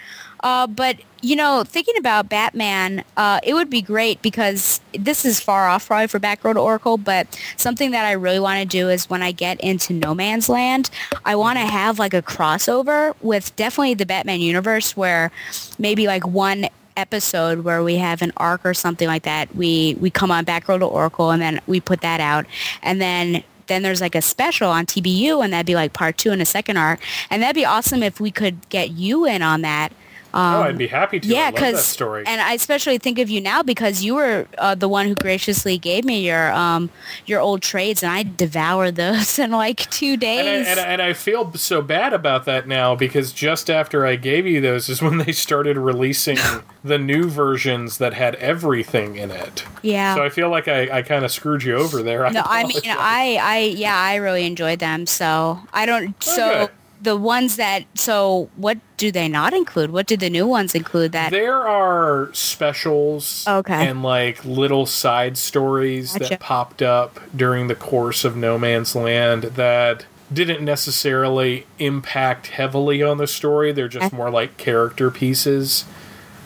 Uh, but you know, thinking about Batman, uh, it would be great because this is far off probably for to Oracle, but something that I really want to do is when I get into No Man's Land, I want to have like a crossover with definitely the Batman universe where maybe like one episode where we have an arc or something like that. We we come on Batgirl to Oracle and then we put that out. And then then there's like a special on TBU and that'd be like part two and a second arc. And that'd be awesome if we could get you in on that um, oh, I'd be happy to. Yeah, because story. And I especially think of you now because you were uh, the one who graciously gave me your um, your old trades, and I devoured those in like two days. And I, and, and I feel so bad about that now because just after I gave you those is when they started releasing the new versions that had everything in it. Yeah. So I feel like I, I kind of screwed you over there. I no, I mean I I yeah I really enjoyed them. So I don't so. Okay the ones that so what do they not include? What do the new ones include? That there are specials, okay, and like little side stories gotcha. that popped up during the course of No Man's Land that didn't necessarily impact heavily on the story. They're just more like character pieces.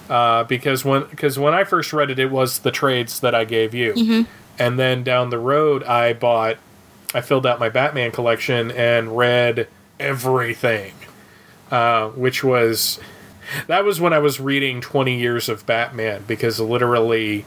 Uh, because when because when I first read it, it was the trades that I gave you, mm-hmm. and then down the road, I bought, I filled out my Batman collection and read everything, uh, which was that was when I was reading 20 years of Batman because literally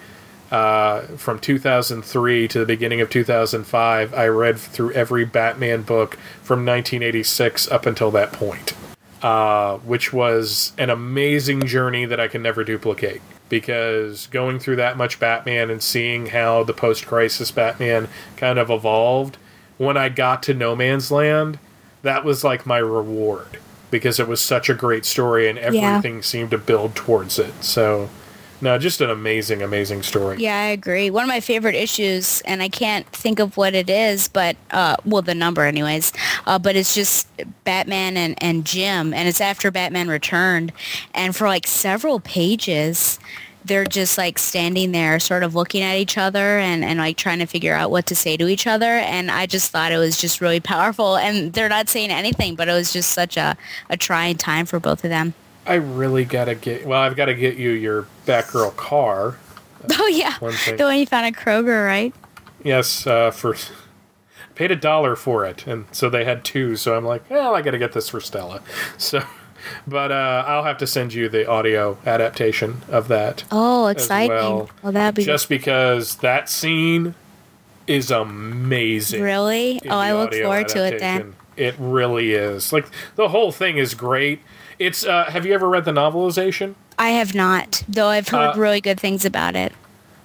uh, from 2003 to the beginning of 2005, I read through every Batman book from 1986 up until that point, uh, which was an amazing journey that I can never duplicate. Because going through that much Batman and seeing how the post crisis Batman kind of evolved, when I got to No Man's Land, that was like my reward because it was such a great story and everything yeah. seemed to build towards it. So, no, just an amazing, amazing story. Yeah, I agree. One of my favorite issues, and I can't think of what it is, but uh, well, the number, anyways. Uh, but it's just Batman and and Jim, and it's after Batman returned, and for like several pages they're just like standing there sort of looking at each other and, and like trying to figure out what to say to each other and i just thought it was just really powerful. And they're not saying anything but it was just such a, a trying time for both of them. I really gotta get well i've got to get you your batgirl car. Oh yeah. The one you found at kroger right? Yes uh, for paid a dollar for it and so they had two so i'm like well i gotta get this for stella. So but uh, I'll have to send you the audio adaptation of that. Oh, exciting! Well, well that'd be just because that scene is amazing. Really? Oh, I look forward to it then. It really is. Like the whole thing is great. It's. Uh, have you ever read the novelization? I have not, though. I've heard uh, really good things about it.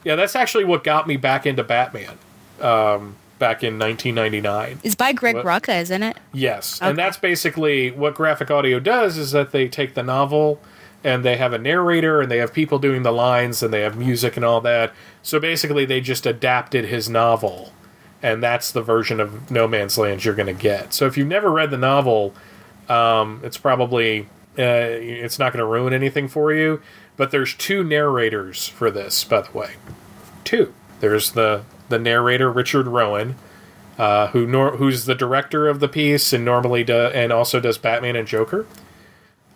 Yeah, that's actually what got me back into Batman. Um, back in 1999. It's by Greg what? Rucka, isn't it? Yes, okay. and that's basically what graphic audio does. Is that they take the novel and they have a narrator and they have people doing the lines and they have music and all that. So basically, they just adapted his novel, and that's the version of No Man's Land you're going to get. So if you've never read the novel, um, it's probably uh, it's not going to ruin anything for you. But there's two narrators for this, by the way. Two. There's the the narrator Richard Rohan, uh, who nor- who's the director of the piece and normally do- and also does Batman and Joker,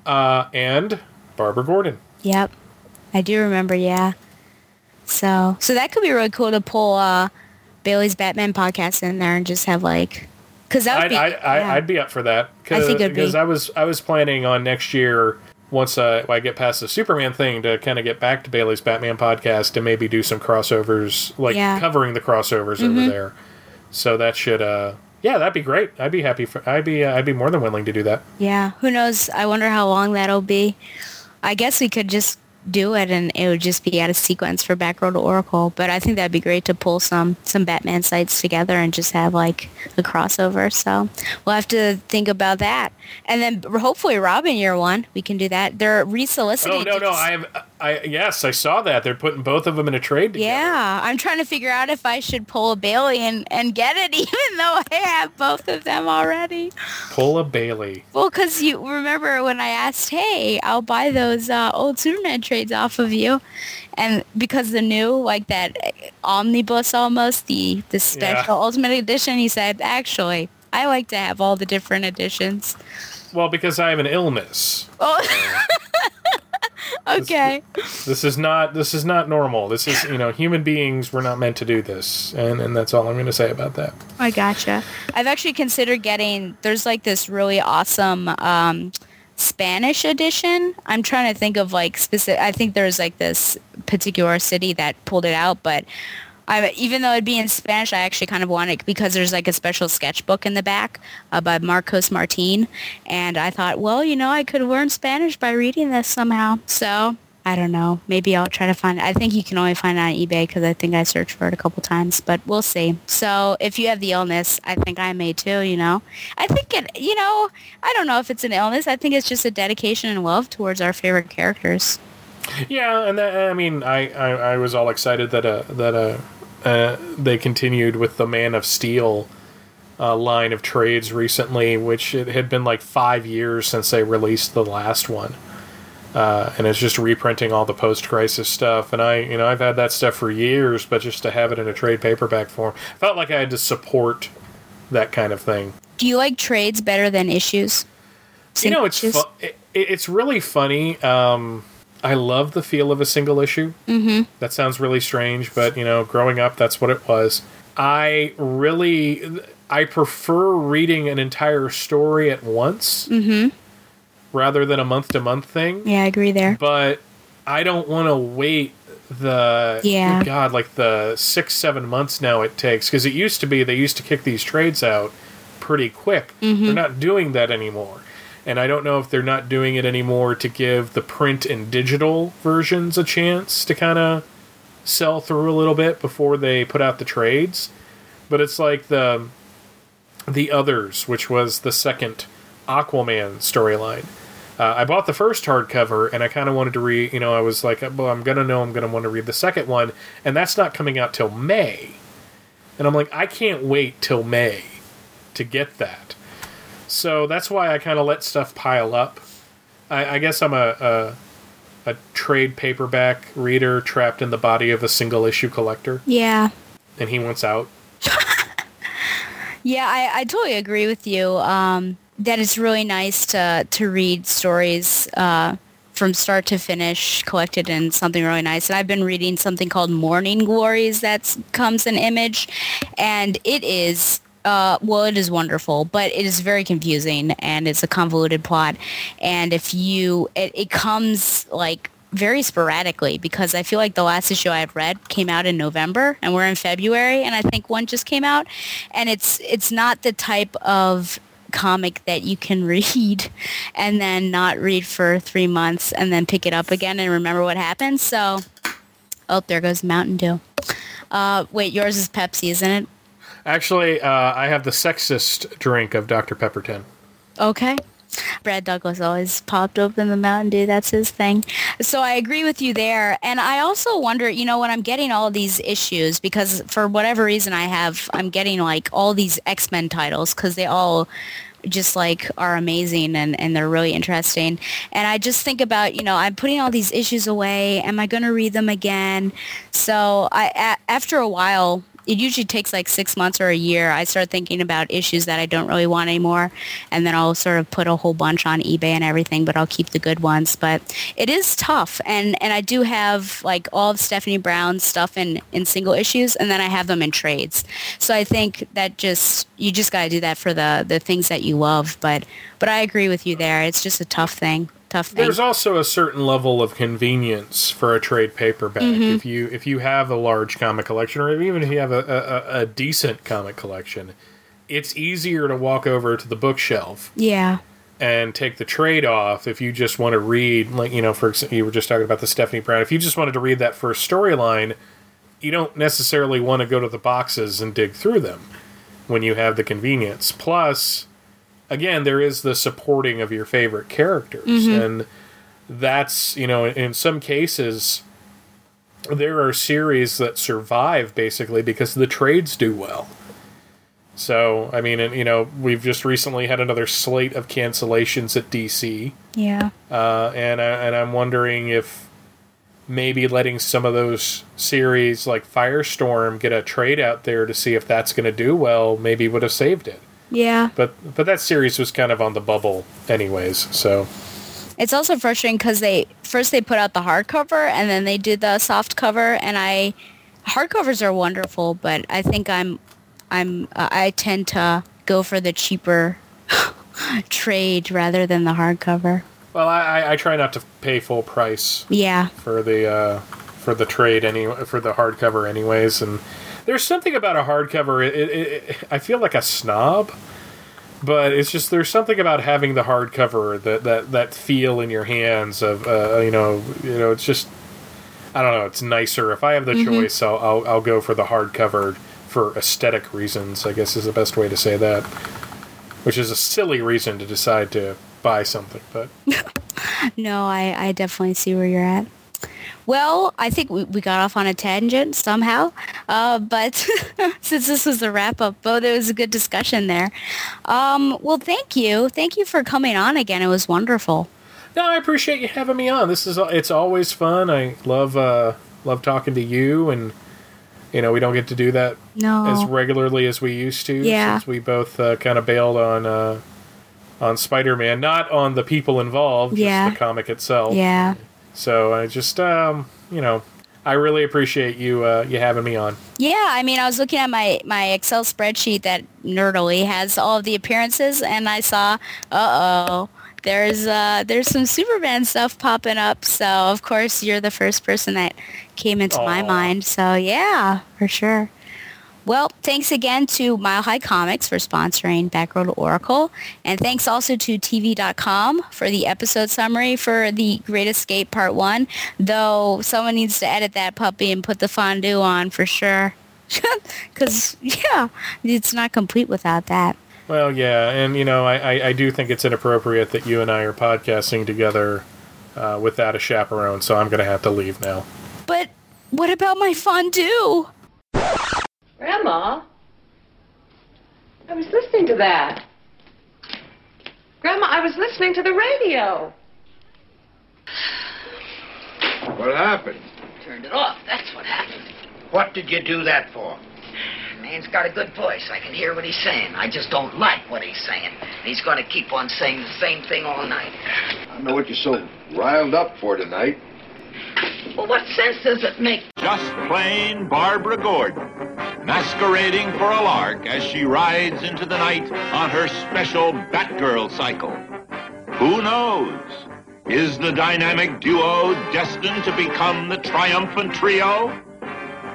uh, and Barbara Gordon. Yep, I do remember. Yeah, so so that could be really cool to pull uh, Bailey's Batman podcast in there and just have like. Cause that would I'd, be, I, I, yeah. I'd be up for that. I think because be. I was I was planning on next year once uh, I get past the Superman thing to kind of get back to Bailey's Batman podcast and maybe do some crossovers, like Yeah. covering the crossovers Mhm. over there. So that should, uh, yeah, that'd be great. I'd be happy for. I'd be. Uh, I'd be more than willing to do that. Yeah, who knows? I wonder how long that'll be. I guess we could just do it and it would just be out of sequence for Batgirl to Oracle. But I think that'd be great to pull some some Batman sites together and just have like a crossover. So we'll have to think about that. And then hopefully Robin year one, we can do that. They're resoliciting. Oh no, no, I have. I yes, I saw that they're putting both of them in a trade. Together. Yeah, I'm trying to figure out if I should pull a Bailey and, and get it, even though I have both of them already. Pull a Bailey. Well, because you remember when I asked, hey, I'll buy those uh, old Superman trades off of you. And because the new, like that uh, omnibus almost, the, the special Yeah. Ultimate Edition, he said, actually, I like to have all the different editions. Well, because I have an illness. Oh, okay. This is not. This is not normal. This is you know human beings were not meant to do this, and and that's all I'm going to say about that. I gotcha. I've actually considered getting. There's like this really awesome um, Spanish edition. I'm trying to think of like specific. I think there's like this particular city that pulled it out, but I, even though it'd be in Spanish, I actually kind of want it because there's like a special sketchbook in the back uh, by Marcos Martin, and I thought, well, you know, I could learn Spanish by reading this somehow. So. I don't know. Maybe I'll try to find it. I think you can only find it on eBay because I think I searched for it a couple times, but we'll see. So if you have the illness, I think I may too, you know. I think it, you know, I don't know if it's an illness. I think it's just a dedication and love towards our favorite characters. Yeah, and that, I mean, I, I, I was all excited that uh, that uh, uh, they continued with the Man of Steel uh, line of trades recently, which it had been like five years since they released the last one. Uh, and it's just reprinting all the post-crisis stuff, and I, you know, I've had that stuff for years, but just to have it in a trade paperback form, felt like I had to support that kind of thing. Do you like trades better than issues? you know, it's fu- it, it's really funny. Um, I love the feel of a single issue. Mm-hmm. That sounds really strange, but you know, growing up, that's what it was. I really, I prefer reading an entire story at once Mm-hmm. rather than a month to month thing. Yeah, I agree there. But I don't want to wait the Yeah. God like the six seven months now it takes because it used to be they used to kick these trades out pretty quick. Mhm. They're not doing that anymore. And I don't know if they're not doing it anymore to give the print and digital versions a chance to kind of sell through a little bit before they put out the trades. But it's like the the others, which was the second Aquaman storyline. Uh, I bought the first hardcover, and I kind of wanted to read. You know, I was like, "Well, I'm gonna know I'm gonna want to read the second one," and that's not coming out till May. And I'm like, I can't wait till May to get that. So that's why I kind of let stuff pile up. I, I guess I'm a, a a trade paperback reader trapped in the body of a single issue collector, Yeah. and he wants out. Yeah, I, I totally agree with you. Um, that it's really nice to to read stories uh, from start to finish, collected in something really nice. And I've been reading something called Morning Glories that comes in Image, and it is. Uh, well, it is wonderful, but it is very confusing and it's a convoluted plot. And if you, it, it comes like very sporadically because I feel like the last issue I have read came out in November and we're in February and I think one just came out and it's it's not the type of comic that you can read and then not read for three months and then pick it up again and remember what happened. So, oh, there goes Mountain Dew. Uh, wait, yours is Pepsi, isn't it? Actually, uh, I have the sexist drink of Dr. Pepper 10. Okay. Brad Douglas always popped open the Mountain Dew. That's his thing. So I agree with you there. And I also wonder, you know, when I'm getting all these issues, because for whatever reason I have, I'm getting like all these X-Men titles because they all just like are amazing and, and they're really interesting. And I just think about, you know, I'm putting all these issues away. Am I going to read them again? So I, a- after a while, it usually takes like six months or a year. I start thinking about issues that I don't really want anymore, and then I'll sort of put a whole bunch on eBay and everything. But I'll keep the good ones. But it is tough, and and I do have like all of Stephanie Brown's stuff in in single issues, and then I have them in trades. So I think that just you just got to do that for the the things that you love. But but I agree with you there. It's just a tough thing. Tough thing. There's also a certain level of convenience for a trade paperback. Mhm. If you if you have a large comic collection, or even if you have a, a, a decent comic collection, it's easier to walk over to the bookshelf yeah. and take the trade off if you just want to read like you know for example you were just talking about the stephanie brown if you just wanted to read that first storyline you don't necessarily want to go to the boxes and dig through them when you have the convenience plus again there is the supporting of your favorite characters Mhm. and that's you know in some cases there are series that survive basically because the trades do well so i mean and, you know we've just recently had another slate of cancellations at dc Yeah. uh, and I, and I'm wondering if maybe letting some of those series like Firestorm get a trade out there to see if that's going to do well maybe would have saved it. Yeah. But but that series was kind of on the bubble anyways. So It's also frustrating because they first they put out the hardcover and then they did the soft cover, and I hardcovers are wonderful, but I think I'm I'm uh, I tend to go for the cheaper trade rather than the hardcover. well I, I, I try not to pay full price Yeah. for the uh, for the trade any for the hardcover anyways and there's something about a hardcover it, it, it, I feel like a snob but it's just there's something about having the hardcover that that that feel in your hands of uh, you know you know it's just I don't know it's nicer if I have the Mhm. choice I'll, I'll I'll go for the hardcover for aesthetic reasons I guess is the best way to say that which is a silly reason to decide to buy something but No, I, I definitely see where you're at. Well, I think we, we got off on a tangent somehow, uh, but since this was the wrap up, both it was a good discussion there. Um, well, thank you, thank you for coming on again. It was wonderful. No, I appreciate you having me on. This is it's always fun. I love uh, love talking to you, and you know we don't get to do that No. as regularly as we used to. Yeah. since we both uh, kind of bailed on uh, on Spider Man, not on the people involved, Yeah. just the comic itself. Yeah. So I just um, you know I really appreciate you uh, you having me on. Yeah, I mean, I was looking at my, my Excel spreadsheet that Nerdily has all of the appearances, and I saw, uh-oh, there's uh, there's some Superman stuff popping up. So, of course, you're the first person that came into my mind. So, yeah, for sure. Well, thanks again to Mile High Comics for sponsoring Batgirl Oracle. And thanks also to TV.com for the episode summary for The Great Escape Part 1. Though someone needs to edit that puppy and put the fondue on for sure. Because, yeah, it's not complete without that. Well, yeah, and you know I, I, I do think it's inappropriate that you and I are podcasting together uh, without a chaperone. So I'm going to have to leave now. But what about my fondue? Grandma? I was listening to that. Grandma, I was listening to the radio. What happened? Turned it off. That's what happened. What did you do that for? Man's got a good voice. I can hear what he's saying. I just don't like what he's saying. He's going to keep on saying the same thing all night. I know what you're so riled up for tonight. Well, what sense does it make? Just plain Barbara Gordon, masquerading for a lark as she rides into the night on her special Batgirl cycle. Who knows? Is the dynamic duo destined to become the triumphant trio?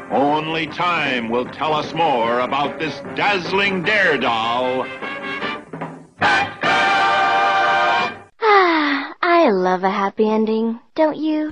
Only time will tell us more about this dazzling daredevil. Ah, I love a happy ending, don't you?